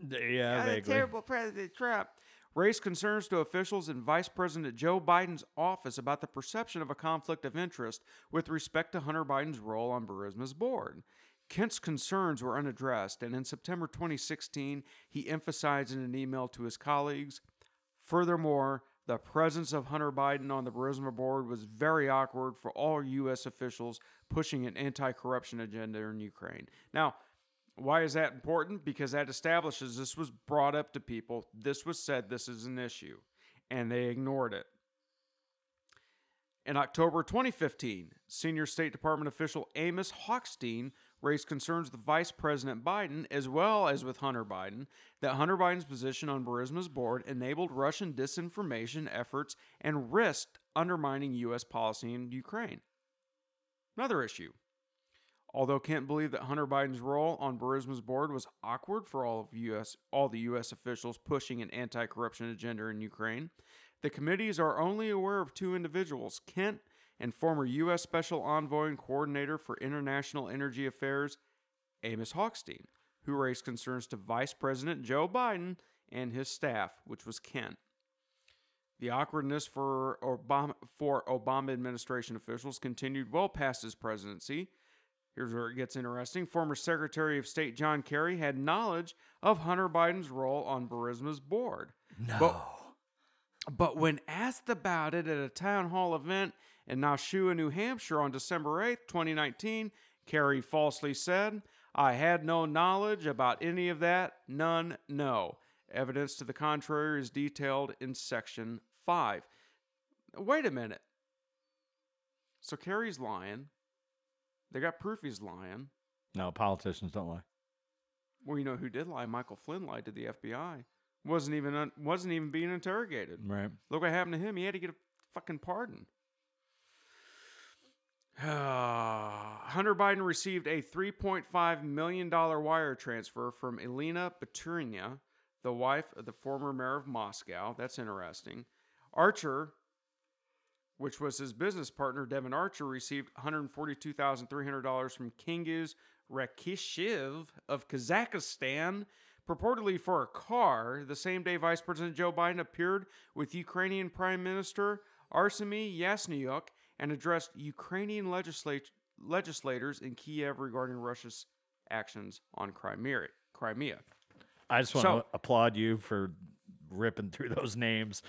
Yeah, Ah, the vaguely. terrible President Trump raised concerns to officials in Vice President Joe Biden's office about the perception of a conflict of interest with respect to Hunter Biden's role on Burisma's board. Kent's concerns were unaddressed, and in September 2016, he emphasized in an email to his colleagues Furthermore, the presence of Hunter Biden on the Burisma board was very awkward for all U.S. officials pushing an anti corruption agenda in Ukraine. Now, why is that important? Because that establishes this was brought up to people, this was said, this is an issue, and they ignored it. In October 2015, senior State Department official Amos Hochstein raised concerns with Vice President Biden, as well as with Hunter Biden, that Hunter Biden's position on Burisma's board enabled Russian disinformation efforts and risked undermining U.S. policy in Ukraine. Another issue. Although Kent believed that Hunter Biden's role on Burisma's board was awkward for all of US all the US officials pushing an anti-corruption agenda in Ukraine, the committees are only aware of two individuals, Kent and former U.S. Special Envoy and Coordinator for International Energy Affairs, Amos Hochstein, who raised concerns to Vice President Joe Biden and his staff, which was Kent. The awkwardness for Obama, for Obama administration officials continued well past his presidency. Here's where it gets interesting. Former Secretary of State John Kerry had knowledge of Hunter Biden's role on Burisma's board. No. But, but when asked about it at a town hall event in Nashua, New Hampshire on December 8th, 2019, Kerry falsely said, I had no knowledge about any of that. None, no. Evidence to the contrary is detailed in Section 5. Wait a minute. So Kerry's lying. They got proof he's lying. No, politicians don't lie. Well, you know who did lie? Michael Flynn lied to the FBI. Wasn't even un- wasn't even being interrogated. Right. Look what happened to him. He had to get a fucking pardon. *sighs* Hunter Biden received a $3.5 million wire transfer from Elena Baturina, the wife of the former mayor of Moscow. That's interesting. Archer, which was his business partner, Devon Archer, received $142,300 from Kingiz Rakishev of Kazakhstan, purportedly for a car, the same day Vice President Joe Biden appeared with Ukrainian Prime Minister Arseniy Yasnyuk and addressed Ukrainian legislat- legislators in Kiev regarding Russia's actions on Crimea. Crimea. I just want So- to applaud you for ripping through those names.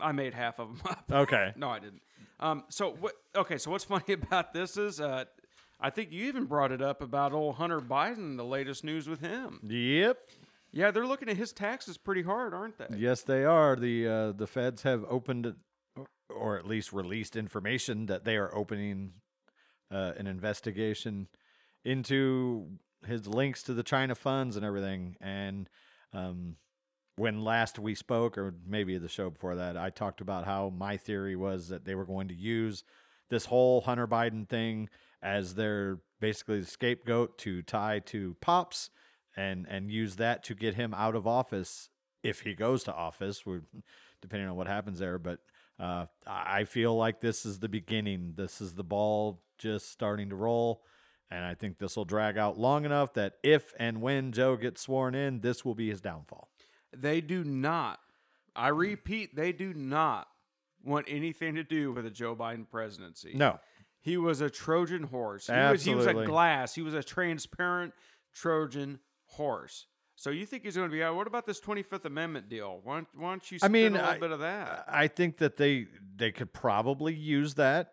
I made half of them up. Okay. *laughs* No, I didn't. Um, so what? Okay, so what's *laughs* funny about this is, uh, I think you even brought it up about old Hunter Biden, the latest news with him. Yep. Yeah, they're looking at his taxes pretty hard, aren't they? Yes, they are. The uh, the feds have opened, or at least released information that they are opening uh, an investigation into his links to the China funds and everything. And um, when last we spoke, or maybe the show before that, I talked about how my theory was that they were going to use this whole Hunter Biden thing as their basically the scapegoat to tie to Pops and and use that to get him out of office if he goes to office. We're depending on what happens there, but uh, I I feel like this is the beginning. This is the ball just starting to roll. And I think this will drag out long enough that if and when Joe gets sworn in, this will be his downfall. They do not. I repeat, they do not want anything to do with a Joe Biden presidency. No. He was a Trojan horse. He was, he was a glass. He was a transparent Trojan horse. So you think he's going to be out? What about this Twenty Fifth Amendment deal? Why don't, why don't you I mean, a little I- bit of that? I think that they they could probably use that,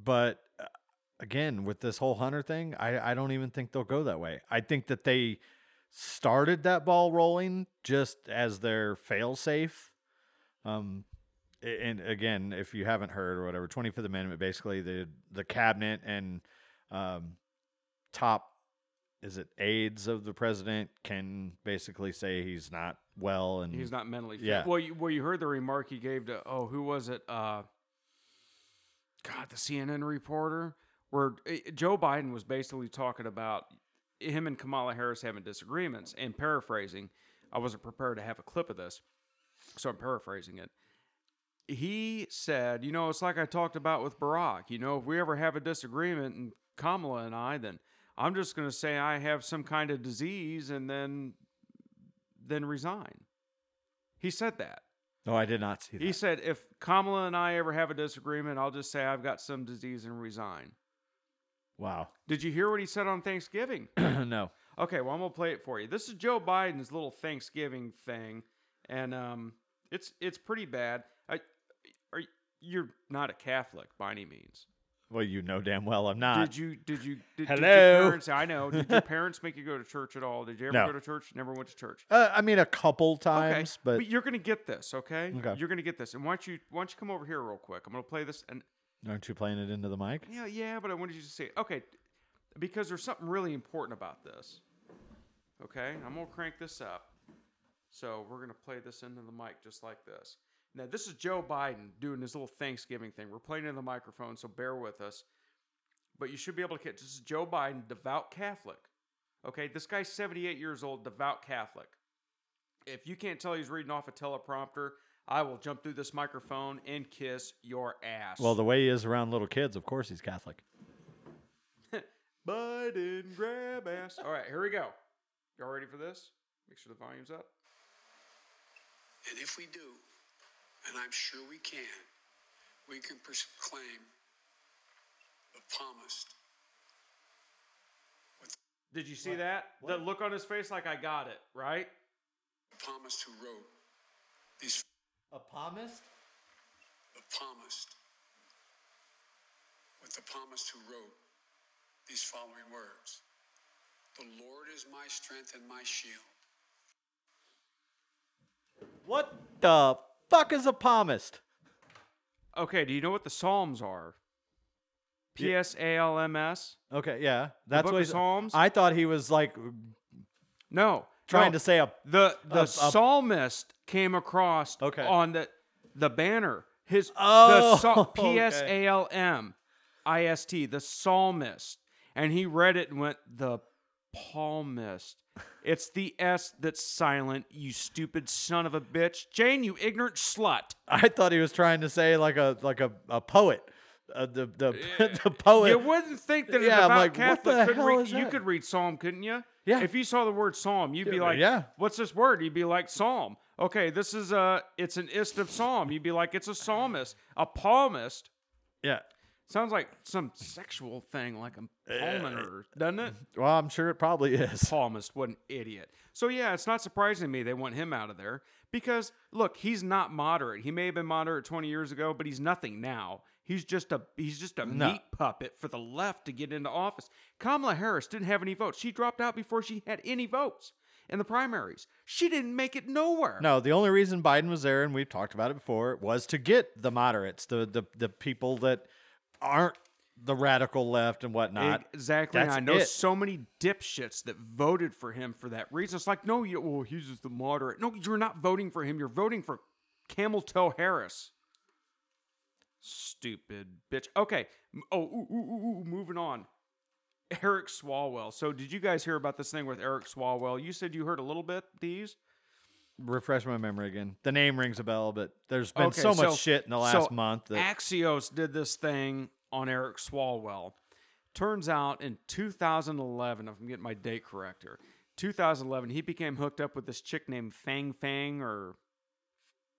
but uh, again, with this whole Hunter thing, I I don't even think they'll go that way. I think that they started that ball rolling just as their failsafe. Um, and again, if you haven't heard or whatever, Twenty Fifth Amendment basically the the cabinet and um, top is it aides of the president can basically say he's not well and He's not mentally fit. Yeah. Well, you, well, you heard the remark he gave to oh, who was it? Uh, God, the CNN reporter, where eh, Joe Biden was basically talking about him and Kamala Harris having disagreements. And paraphrasing, I wasn't prepared to have a clip of this, so I'm paraphrasing it. He said, you know, it's like I talked about with Barack. You know, if we ever have a disagreement, and Kamala and I, then I'm just going to say I have some kind of disease, and then then resign. He said that. No, I did not see that. He said, if Kamala and I ever have a disagreement, I'll just say I've got some disease and resign. wow. Did you hear what he said on Thanksgiving? *clears throat* no. okay, well I'm gonna play it for you. This is Joe Biden's little Thanksgiving thing, and um, it's it's pretty bad. I, are you're not a Catholic by any means? Well, you know damn well I'm not. Did you did you did, did your Hello? parents? I know. Did your *laughs* parents make you go to church at all? Did you ever No. go to church? Never went to church. Uh, I mean, a couple Okay, times, but you're gonna get this, okay? Okay. You're gonna get this, and why don't you why don't you come over here real quick? I'm gonna play this, and aren't you playing it into the mic? yeah, yeah, but I wanted you to see it. Okay, because there's something really important about this. Okay, I'm gonna crank this up. So we're gonna play this into the mic just like this. Now this is Joe Biden doing his little Thanksgiving thing. We're playing in the microphone, so bear with us. But you should be able to catch. This is Joe Biden, devout Catholic. Okay, this guy's 78 years old, devout Catholic. If you can't tell he's reading off a teleprompter, I will jump through this microphone and kiss your ass. Well, the way he is around little kids, of course he's Catholic. *laughs* Biden grab ass. All right, here we go. Y'all ready for this? Make sure the volume's up. And if we do, and I'm sure we can, we can proclaim the promised. Did you see that? The look on his face like I got it, right? The promised who wrote these. A palmist? The promised. With the promised who wrote these following words The Lord is my strength and my shield. What the fuck is a palmist? Okay, do you know what the Psalms are? P S A L M S? Okay, yeah, that's book what of he's- Psalms? I thought he was like No. trying no. to say a. the the psalmist came across Okay. on the the banner. His Oh, the psal- *laughs* okay. P S A L M I S T the psalmist, and he read it and went the palmist. It's the S that's silent. You stupid son of a bitch, Jane. You ignorant slut. I thought he was trying to say like a like a, a poet. Uh, the the *laughs* the poet. You wouldn't think that Yeah, a I'm devout like, Catholic the could read. You could read Psalm, couldn't you? Yeah. If you saw the word Psalm, you'd be like, yeah. "What's this word?" You'd be like, "Psalm." Okay, this is a. It's an ist of Psalm. You'd be like, "It's a psalmist, a palmist." yeah. Sounds like some sexual thing, like a palmer, uh, doesn't it? *laughs* Well, I'm sure it probably is. *laughs* Palmist, what an idiot. So yeah, it's not surprising to me they want him out of there because look, he's not moderate. He may have been moderate 20 years ago, but he's nothing now. He's just a he's just a No. meat puppet for the left to get into office. Kamala Harris didn't have any votes. She dropped out before she had any votes in the primaries. She didn't make it nowhere. No, the only reason Biden was there, and we've talked about it before, was to get the moderates, the the, the people that aren't the radical left and whatnot. Exactly. That's I know it. so many dipshits that voted for him for that reason. It's like, no, you, well, he's just the moderate. No, you're not voting for him. You're voting for Camel Toe Harris. Stupid bitch. Okay. Oh, ooh, ooh, ooh, ooh, moving on. Eric Swalwell. So, did you guys hear about this thing with Eric Swalwell? You said you heard a little bit, these? Refresh my memory again. The name rings a bell, but there's been Okay, so much so- shit in the so last month that Axios did this thing on Eric Swalwell. Turns out in 2011, if I'm getting my date correct here, 2011, he became hooked up with this chick named Fang Fang or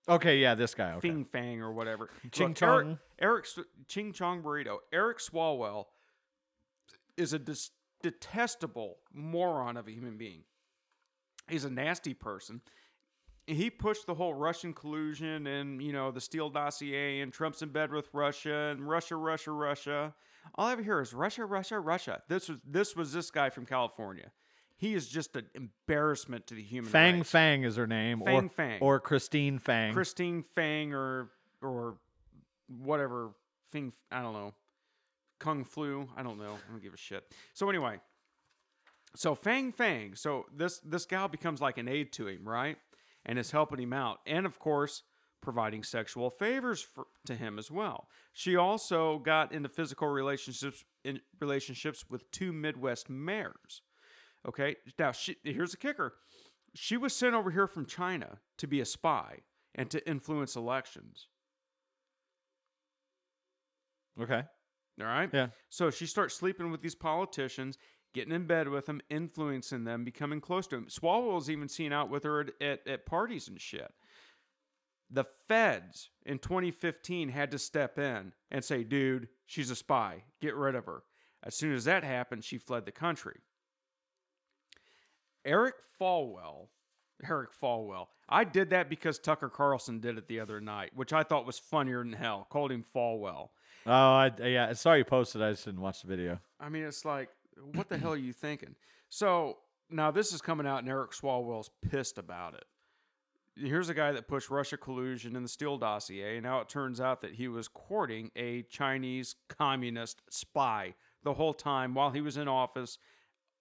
Okay, yeah, this guy. Okay. Fing Fang or whatever. Ching Look, Eric, Chong. Eric S- Ching Chong Burrito. Eric Swalwell is a dis- detestable moron of a human being. He's a nasty person. He pushed the whole Russian collusion and you know the Steele dossier and Trump's in bed with Russia and Russia, Russia, Russia. All I ever hear is Russia, Russia, Russia. This was this was this guy from California. He is just an embarrassment to the human Fang race. Fang is her name, Fang or Fang. or Christine Fang. Christine Fang or or whatever Fing I don't know. Kung Flu, I don't know. I don't give a shit. So anyway, so Fang Fang, so this this gal becomes like an aide to him, right? And is helping him out. And of course, providing sexual favors for, to him as well. She also got into physical relationships in relationships with two Midwest mayors. Okay? Now, she, here's the kicker. She was sent over here from China to be a spy and to influence elections. okay. All right? Yeah. So she starts sleeping with these politicians, getting in bed with them, influencing them, becoming close to them. Swalwell's even seen out with her at, at, at parties and shit. The feds in 2015 had to step in and say, dude, she's a spy. Get rid of her. As soon as that happened, she fled the country. Eric Falwell, Eric Falwell. I did that because Tucker Carlson did it the other night, which I thought was funnier than hell. Called him Falwell. Oh, I, yeah. Sorry you posted. I just didn't watch the video. I mean, it's like, what the hell are you thinking? So now this is coming out, and Eric Swalwell's pissed about it. Here's a guy that pushed Russia collusion in the Steele dossier, and now it turns out that he was courting a Chinese communist spy the whole time while he was in office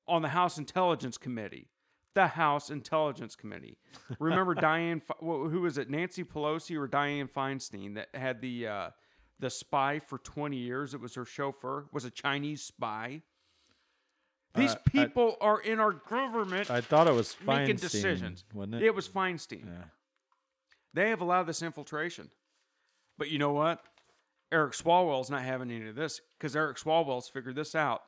on the House Intelligence Committee. The House Intelligence Committee. Remember *laughs* Diane? Who was it? Nancy Pelosi or Diane Feinstein that had the uh, the spy for 20 years? It was her chauffeur. Was a Chinese spy. These Uh, I- people are in our government I thought it was Feinstein, making decisions. wasn't it? It was Feinstein. Yeah. They have allowed this infiltration. But you know what? Eric Swalwell's not having any of this because Eric Swalwell's figured this out.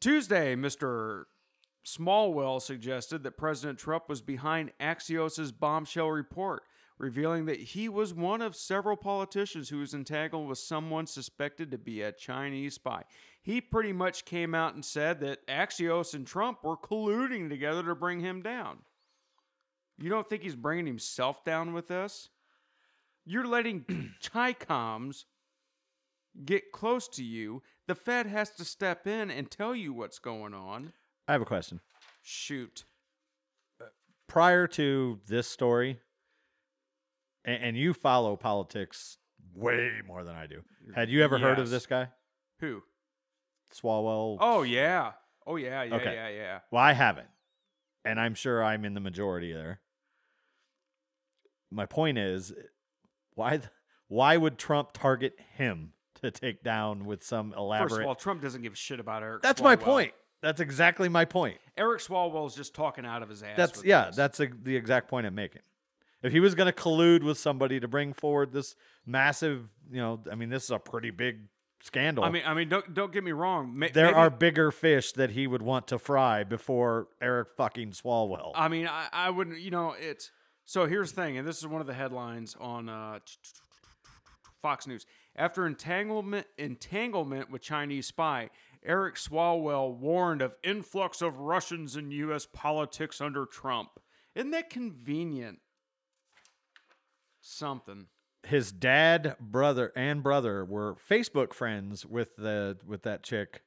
Tuesday, Mr. Smallwell suggested that President Trump was behind Axios's bombshell report, revealing that he was one of several politicians who was entangled with someone suspected to be a Chinese spy. He pretty much came out and said that Axios and Trump were colluding together to bring him down. You don't think he's bringing himself down with this? You're letting *clears throat* Chicoms get close to you. The Fed has to step in and tell you what's going on. I have a question. Shoot. Prior to this story, and, and you follow politics way more than I do. Had you ever heard of Yes. this guy, Who? Swalwell? Oh yeah. Oh yeah, yeah, Okay. yeah, yeah. Well, I haven't, and I'm sure I'm in the majority there. My point is, why th- why would Trump target him to take down with some elaborate? First of all, Trump doesn't give a shit about Eric. that's my Swalwell. point. That's exactly my point. Eric Swalwell is just talking out of his ass. That's with yeah. this. That's a, the exact point I'm making. If he was going to collude with somebody to bring forward this massive, you know, I mean, this is a pretty big scandal. I mean, I mean, don't don't get me wrong. Ma- there maybe- are bigger fish that he would want to fry before Eric fucking Swalwell. I mean, I, I wouldn't. You know, it's so. Here's the thing, and this is one of the headlines on uh, Fox News. After entanglement entanglement with Chinese spy, Eric Swalwell warned of influx of Russians in U.S. politics under Trump. Isn't that convenient? Something. his dad, brother, and brother were Facebook friends with the with that chick.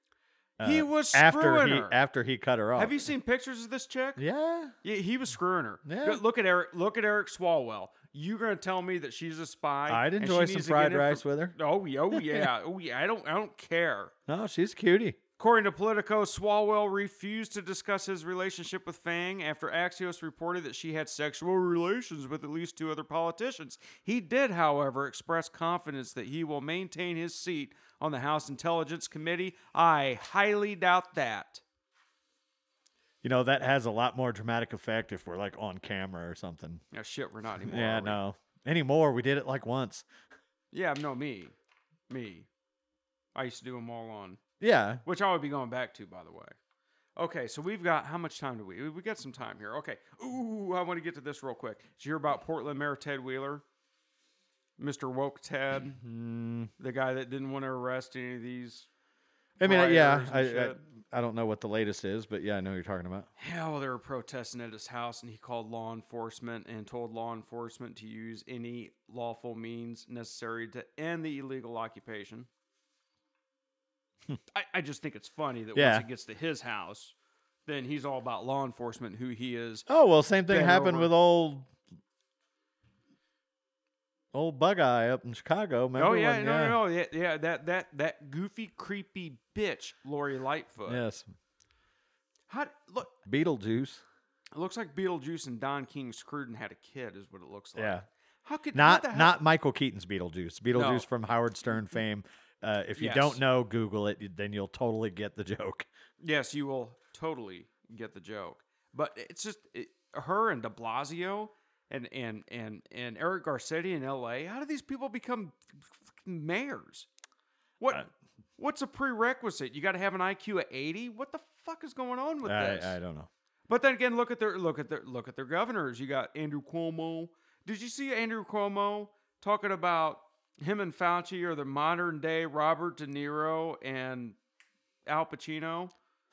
He uh, was after screwing he her. after he cut her off. Have you seen pictures of this chick? Yeah, Yeah, he was screwing her. Yeah. Look at Eric. Look at Eric Swalwell. You're gonna tell me that she's a spy? I'd enjoy some fried rice for- with her. Oh yeah, oh *laughs* yeah, oh yeah. I don't, I don't care. No, she's cutie. According to Politico, Swalwell refused to discuss his relationship with Fang after Axios reported that she had sexual relations with at least two other politicians. He did, however, express confidence that he will maintain his seat on the House Intelligence Committee. I highly doubt that. You know that has a lot more dramatic effect if we're like on camera or something. Yeah, shit, we're not anymore. yeah, no. Anymore, we did it like once. Yeah, no, me, me. I used to do them all on, Yeah, which I would be going back to, by the way. Okay, so we've got how much time do we? We got some time here. Okay. Ooh, I want to get to this real quick. Did you hear about Portland Mayor Ted Wheeler, Mr. Woke Ted, Mm, the guy that didn't want to arrest any of these? I mean, yeah, I, I? I don't know what the latest is, but yeah, I know you're talking about. Yeah, well, they were protesting at his house, and he called law enforcement and told law enforcement to use any lawful means necessary to end the illegal occupation. I, I just think it's funny that Yeah. once it gets to his house, then he's all about law enforcement, who he is. Oh well, same thing happened over. with old old Bug Eye up in Chicago. Remember oh yeah, when, no, yeah. no, no, yeah, yeah, that that that goofy, creepy bitch, Lori Lightfoot. Yes, How look? Beetlejuice. It looks like Beetlejuice and Don King screwed and had a kid, is what it looks like. Yeah. How could Not how the hell- not Michael Keaton's Beetlejuice. Beetlejuice No. from Howard Stern fame. Uh, if you Yes. don't know, Google it. Then you'll totally get the joke. Yes, you will totally get the joke. But it's just it, her and De Blasio and and and and Eric Garcetti in L.A. How do these people become mayors? What Uh, what's a prerequisite? You got to have an IQ of eighty. What the fuck is going on with this? I, I don't know. But then again, look at their look at their look at their governors. You got Andrew Cuomo. Did you see Andrew Cuomo talking about him and Fauci are the modern day Robert De Niro and Al Pacino?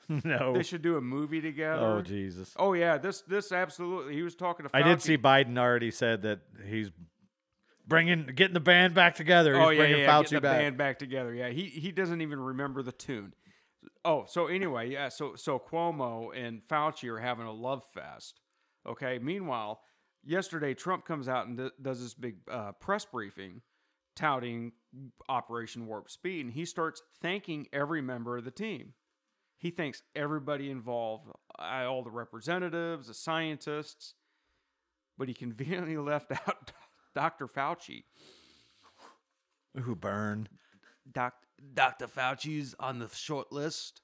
*laughs* no. They should do a movie together. Oh Jesus. Oh yeah, this this absolutely. He was talking to. Fauci. I did see Biden already said that he's bringing getting the band back together. He's Oh yeah, bringing yeah, Fauci getting the back. band back together. Yeah, he he doesn't even remember the tune. Oh, so anyway, yeah, so so Cuomo and Fauci are having a love fest. Okay. Meanwhile, yesterday Trump comes out and d- does this big uh, press briefing, touting Operation Warp Speed, and he starts thanking every member of the team. He thanks everybody involved, uh, all the representatives, the scientists, but he conveniently *laughs* left out *laughs* Dr. Fauci. Who burn. Doc, Dr. Fauci's on the short list.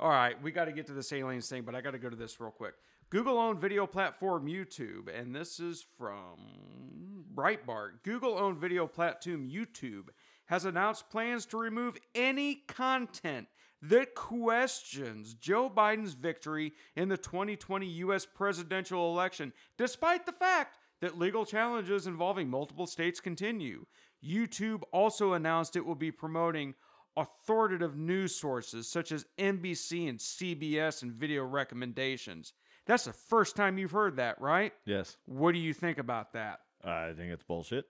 All right, we got to get to this aliens thing, but I got to go to this real quick. Google owned video platform YouTube, and this is from Breitbart. Google owned video platform YouTube has announced plans to remove any content that questions Joe Biden's victory in the 2020 U.S. presidential election, despite the fact that legal challenges involving multiple states continue. YouTube also announced it will be promoting authoritative news sources such as NBC and CBS and video recommendations. That's the first time you've heard that, right? Yes. What do you think about that? I think it's bullshit.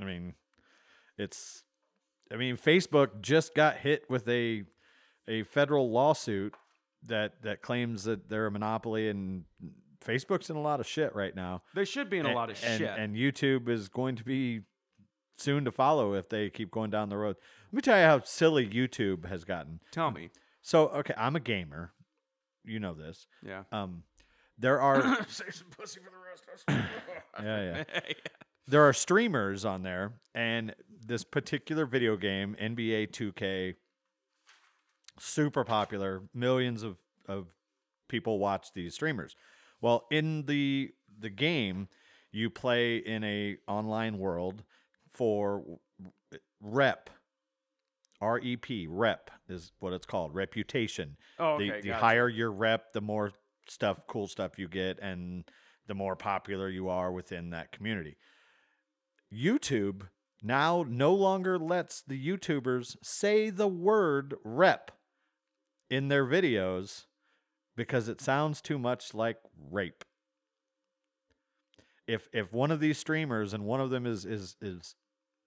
I mean, it's. I mean, Facebook just got hit with a a federal lawsuit that that claims that they're a monopoly, and Facebook's in a lot of shit right now. They should be in a lot of and, shit. And YouTube is going to be soon to follow if they keep going down the road. Let me tell you how silly YouTube has gotten. Tell me. So, okay, I'm a gamer. You know this. Yeah. Um, there are *coughs* Save some pussy for the rest *coughs* of us. *laughs* yeah, yeah. There are streamers on there, and this particular video game, NBA 2K, super popular. Millions of, of people watch these streamers. Well, in the the game, you play in a online world for rep. R E P rep is what it's called. Reputation. Oh, the the gotcha. higher your rep, the more stuff, cool stuff you get, and the more popular you are within that community. YouTube now no longer lets the YouTubers say the word rep in their videos because it sounds too much like rape. If if one of these streamers and one of them is is is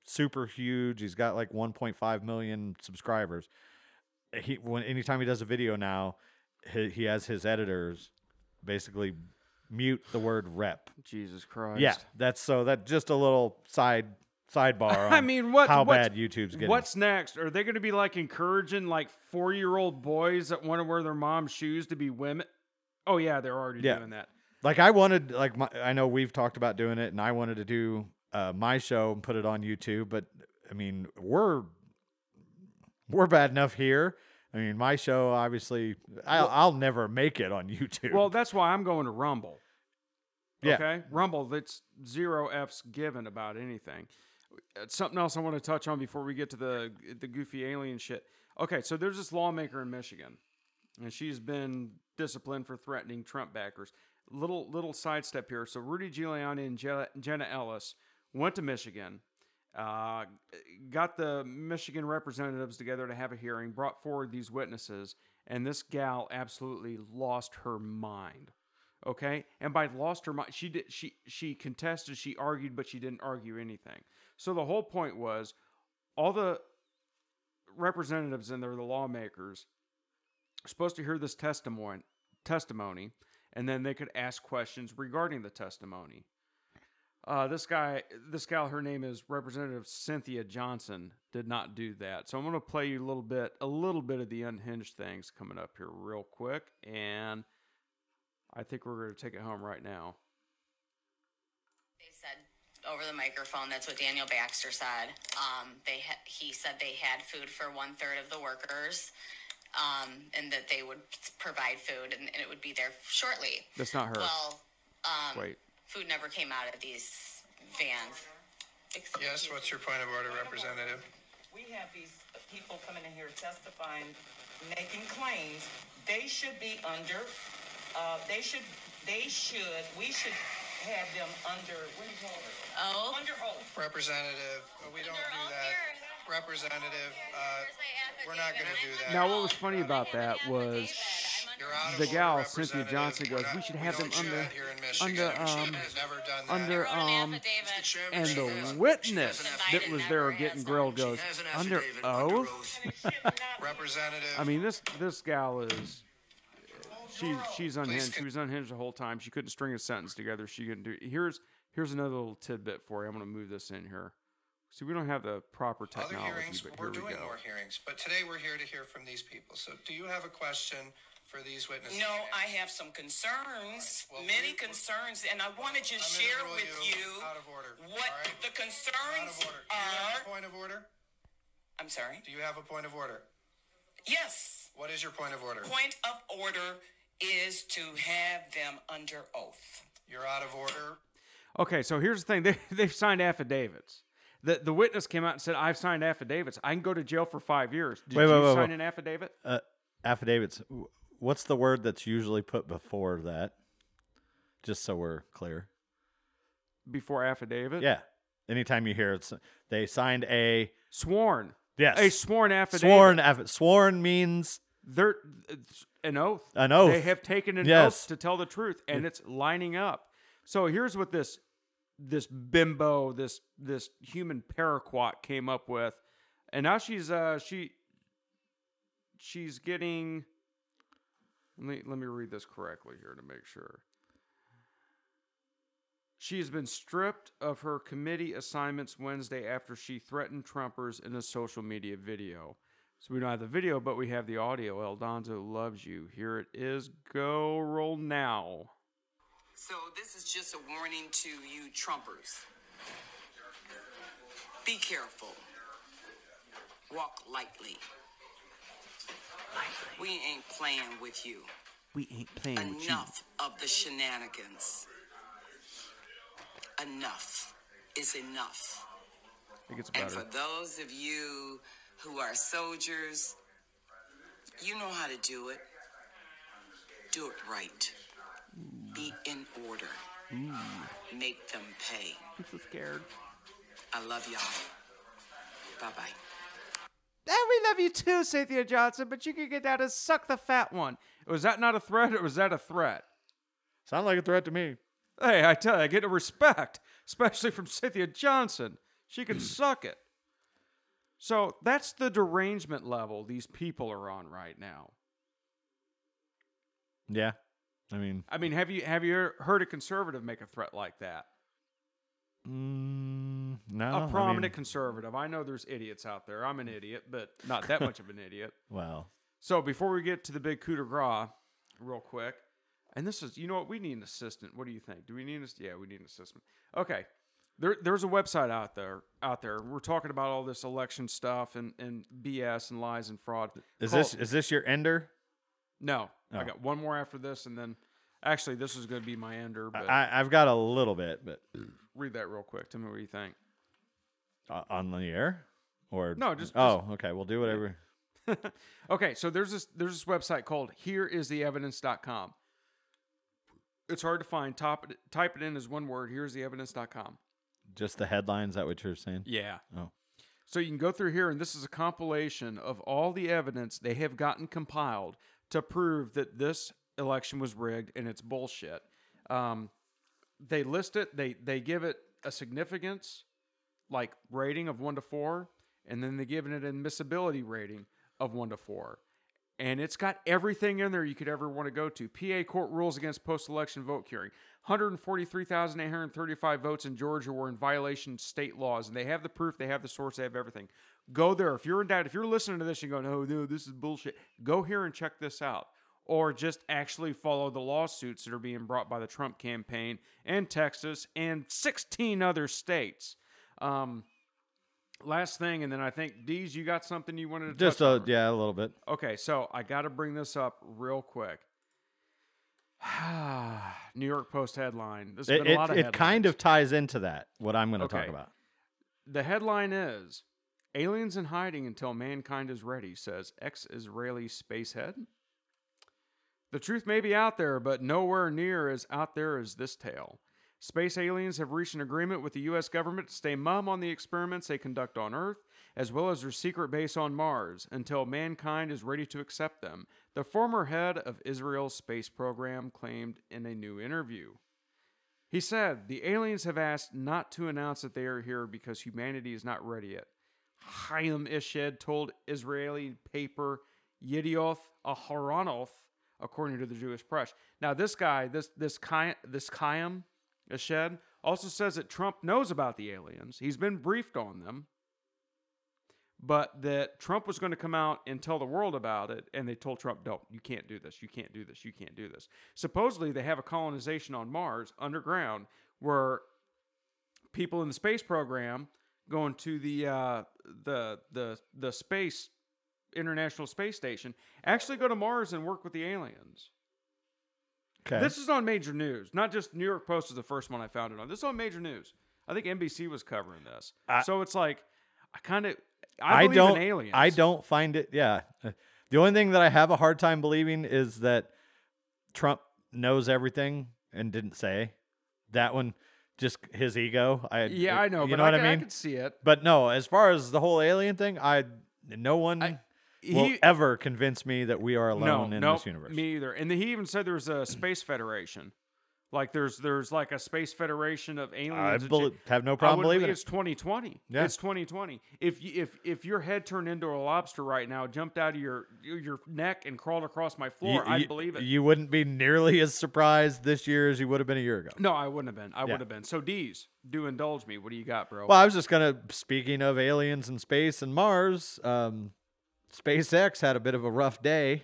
super huge, he's got like 1.5 million subscribers. He when anytime he does a video now, he, he has his editors basically mute the word rep. Jesus Christ. Yeah, that's so that just a little side sidebar. *laughs* On I mean, what? how bad YouTube's getting. What's next? Are they going to be like encouraging like four year old boys that want to wear their mom's shoes to be women? Oh yeah, they're already Yeah. doing that. like I wanted like my, I know we've talked about doing it, and I wanted to do uh, my show and put it on YouTube, but I mean we're we're bad enough here. I mean, my show obviously I'll, I'll never make it on *laughs* YouTube. Well, that's why I'm going to Rumble. Yeah. Okay, Rumble. That's zero f's given about anything. Uh, Something else I want to touch on before we get to the the goofy alien shit. Okay, so there's this lawmaker in Michigan, and she's been disciplined for threatening Trump backers. Little little sidestep here. So Rudy Giuliani and Jenna Ellis went to Michigan, uh, got the Michigan representatives together to have a hearing, brought forward these witnesses, and this gal absolutely lost her mind. Okay, and by lost her mind, she did she she contested, she argued, but she didn't argue anything. So the whole point was, all the representatives and they're the lawmakers are supposed to hear this testimony testimony and then they could ask questions regarding the testimony. Uh, this guy, this gal, her name is Representative Cynthia Johnson, did not do that. So I'm going to play you a little bit, a little bit of the unhinged things coming up here real quick, and I think we're going to take it home right now. They said over the microphone, that's what Daniel Baxter said. Um, they ha- he said they had food for one third of the workers, um, and that they would provide food and, and it would be there shortly. That's not her. Well, um, Wait. Food never came out of these vans. Excuse Yes, what's your point of order, Representative? We have these people coming in here testifying, making claims. They should be under, uh, they should, they should, we should have them under, what do you call it? Oh. Under oath. Representative, uh, we don't do that. here. Representative, uh, we're not gonna do that. Now, what was funny about that was affidavit. I'm under You're out of The gal, Cynthia Johnson, goes, We're not- "We should have them under- chat here in Michigan. under, um, has never done that. under, I wrote an um, and the witness that was there getting grilled goes under oath. *laughs* I mean, this this gal is she she's unhinged. She was unhinged the whole time. She couldn't string a sentence together. She couldn't do. Here's here's another little tidbit for you. I'm going to move this in here. See, we don't have the proper Other technology, hearings, but we're here we doing go. more hearings, but today we're here to hear from these people. So do you have a question for these witnesses? No, I have some concerns, Well, many we- concerns, and I want to just I'm gonna share rule with you you out of order, what all right? the Out concerns of order. Do you have a are. point of order? I'm sorry. Do you have a point of order? Yes. What is your point of order? Point of order is to have them under oath. You're out of order. Okay, so here's the thing: *laughs* they they've signed affidavits. The the witness came out and said, "I've signed affidavits. I can go to jail for five years." Did Wait, you wait, wait, sign wait. an affidavit Uh, affidavits. W- What's the word that's usually put before that? Just so we're clear. before affidavit? Yeah. Anytime you hear it's they signed a sworn. yes A sworn affidavit. sworn affi- sworn means They're an oath. An oath. They have taken an Yes. oath to tell the truth, and it's lining up. So here's what this this bimbo, this this human paraquat came up with, and now she's uh she she's getting. Let me let me read this correctly here to make sure. She has been stripped of her committee assignments Wednesday after she threatened Trumpers in a social media video. So we don't have the video, but we have the audio. Eldonzo loves you. Here it is. Go roll now. So this is just a warning to you Trumpers. Be careful. Walk lightly. We ain't playing with you. We ain't playing with you. Enough of the shenanigans. Enough is enough. It gets And for those of you who are soldiers, you know how to do it. Do it right. Be in order. Make them pay. I'm so scared. I love y'all. Bye bye. And we love you too, Cynthia Johnson, but you can get down and suck the fat one. Was that not a threat or was that a threat? sound like a threat to me. Hey, I tell you, I get a respect, especially from Cynthia Johnson. She can *clears throat* suck it. So that's the derangement level these people are on right now. Yeah. I mean, I mean, have you have you heard a conservative make a threat like that? mm, Mm, no. a I prominent mean, conservative. I know there's idiots out there. I'm an idiot, but not that much of an idiot. *laughs* well, So before we get to the big coup de grace, real quick, and this is, you know what, we need an assistant. What do you think? Do we need an? Yeah, we need an assistant. Okay, there, there's a website out there. Out there, we're talking about all this election stuff and, and BS and lies and fraud. is Call- this is this your ender? No, I Oh. got one more after this, and then actually this is going to be my ender. But I, I've got a little bit, but read that real quick. Tell me what you think. uh, on the air or No, just- oh, okay. We'll do whatever. *laughs* okay, so there's this there's this website called hereistheevidence.com. It's hard to find. Top it, type it in as one word. Here's the evidence.com. Just the headlines. Is that what you're saying? Yeah. Oh. So you can go through here, and this is a compilation of all the evidence they have gotten compiled to prove that this election was rigged and it's bullshit. Um, they list it. They they give it a significance, like rating of one to four, and then they give it an admissibility rating of one to four. And it's got everything in there you could ever want to go to. PA court rules against post election vote curing. 143,835 votes in Georgia were in violation of state laws. And they have the proof, they have the source, they have everything. Go there. If you're in doubt, if you're listening to this and going, oh, no, this is bullshit, go here and check this out. Or just actually follow the lawsuits that are being brought by the Trump campaign and Texas and 16 other states. Um, last thing, and then I think Dees, you got something you wanted to Just a yeah, a little bit. Okay, so I got to bring this up real quick. *sighs* New York Post headline. There's It, been a lot it, of it kind of ties into that. What I'm going to talk about. The headline is Aliens in hiding until mankind is ready, says ex Israeli space head. The truth may be out there, but nowhere near as out there as this tale. Space aliens have reached an agreement with the U.S. government to stay mum on the experiments they conduct on Earth, as well as their secret base on Mars, until mankind is ready to accept them, the former head of Israel's space program claimed in a new interview. He said, The aliens have asked not to announce that they are here because humanity is not ready yet. Chaim Eshed told Israeli paper Yedioth Aharonoth, according to the Jewish press. Now, this guy, this this Chaim, this Chaim Eshed, also says that Trump knows about the aliens. He's been briefed on them, but that Trump was going to come out and tell the world about it, and they told Trump, "No, you can't do this. You can't do this. You can't do this." Supposedly, they have a colonization on Mars underground where people in the space program going to the uh, the the the space international space station actually go to Mars and work with the aliens. Okay. This is on major news, not just New York Post is the first one I found it on. This is on major news. I think NBC was covering this. I- so it's like I kind of I, I don't. in aliens. I don't find it. Yeah. The only thing that I have a hard time believing is that Trump knows everything and didn't say that one. Just his ego. I Yeah, I know, You but know I, what I mean? I could see it. But no, as far as the whole alien thing, I no one I- will he- ever convince me that we are alone no, in no, this universe. Me either. And he even said there's a space federation. Like there's there's like a space federation of aliens. I have no problem believing it. It's 2020. Yeah. It's 2020. If you, if if your head turned into a lobster right now, jumped out of your your neck and crawled across my floor, you- believe it. You wouldn't be nearly as surprised this year as you would have been a year ago. no, I wouldn't have been. I Yeah. would have been. So D's, do indulge me. What do you got, bro? Well, I was just gonna. Speaking of aliens and space and Mars, um, SpaceX had a bit of a rough day.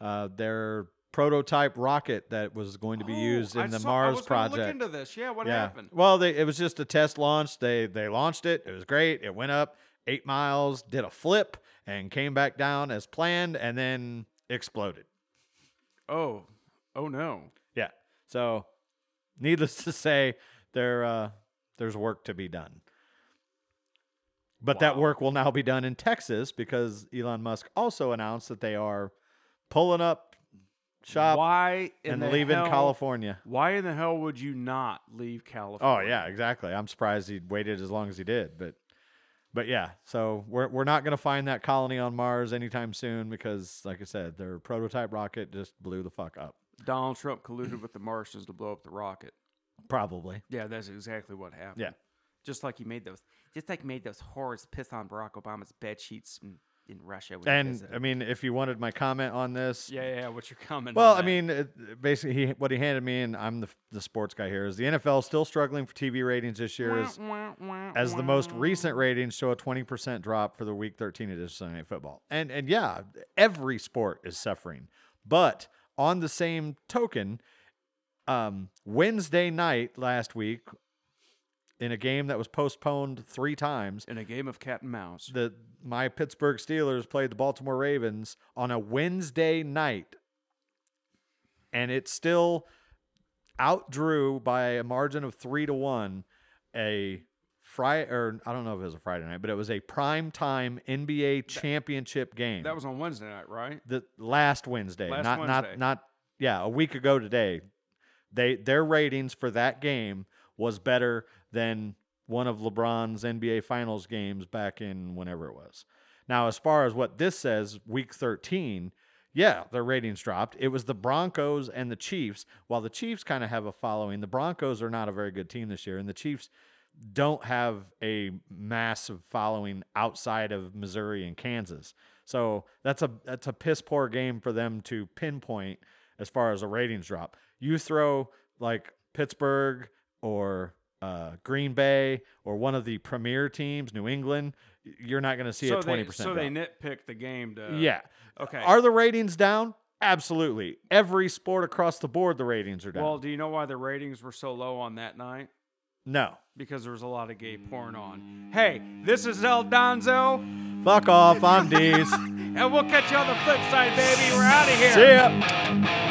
Uh, their prototype rocket that was going to be Oh, used in I the saw- I Mars project. Look into this. Yeah, what yeah. happened? Well, they, it was just a test launch. They they launched it. It was great. It went up eight miles, did a flip, and came back down as planned, and then exploded. Oh, oh no. Yeah. So, needless *laughs* to say, there uh, there's work to be done. But that work will now be done in Texas because Elon Musk also announced that they are pulling up shop Why and leaving hell, California. Why in the hell would you not leave California? Oh yeah, exactly. I'm surprised he waited as long as he did, but but yeah, so we're we're not gonna find that colony on Mars anytime soon because, like I said, their prototype rocket just blew the fuck up. Donald Trump colluded with the Martians to blow up the rocket. Probably. Yeah, that's exactly what happened. Yeah. Just like he made those, just like made those whores piss on Barack Obama's bed sheets in, in Russia. And. I mean, if you wanted my comment on this, yeah, yeah, what's your comment? Well, I that? mean, it, basically, he, what he handed me, and I'm the, the sports guy here, is the NFL still struggling for TV ratings this year, as, as the most recent ratings show a 20% drop for the Week 13 edition of Sunday Night Football. And and yeah, every sport is suffering. But on the same token, um, Wednesday night last week, in a game that was postponed three times, in a game of cat and mouse. the my Pittsburgh Steelers played the Baltimore Ravens on a Wednesday night, and it still outdrew by a margin of three to one a Friday or I don't know if it was a Friday night, but it was a prime time NBA championship game. that was on Wednesday night, right? the last Wednesday, Last not Wednesday. not not yeah, a week ago today. They their ratings for that game was better than one of LeBron's NBA Finals games back in whenever it was. Now, as far as what this says, week 13, yeah, their ratings dropped. It was the Broncos and the Chiefs. While the Chiefs kind of have a following, the Broncos are not a very good team this year, and the Chiefs don't have a massive following outside of Missouri and Kansas. So that's a that's a piss poor game for them to pinpoint as far as a ratings drop. You throw like Pittsburgh or uh, Green Bay or one of the premier teams, New England, you're not going to see so a twenty percent. so they nitpick the game to yeah. Okay. Are the ratings down? Absolutely. Every sport across the board, the ratings are down. Well, do you know why the ratings were so low on that night? no. Because there was a lot of gay porn on. Hey, this is El Donzo, Fuck off. I'm D's. *laughs* and we'll catch you on the flip side, baby. We're out of here. See ya.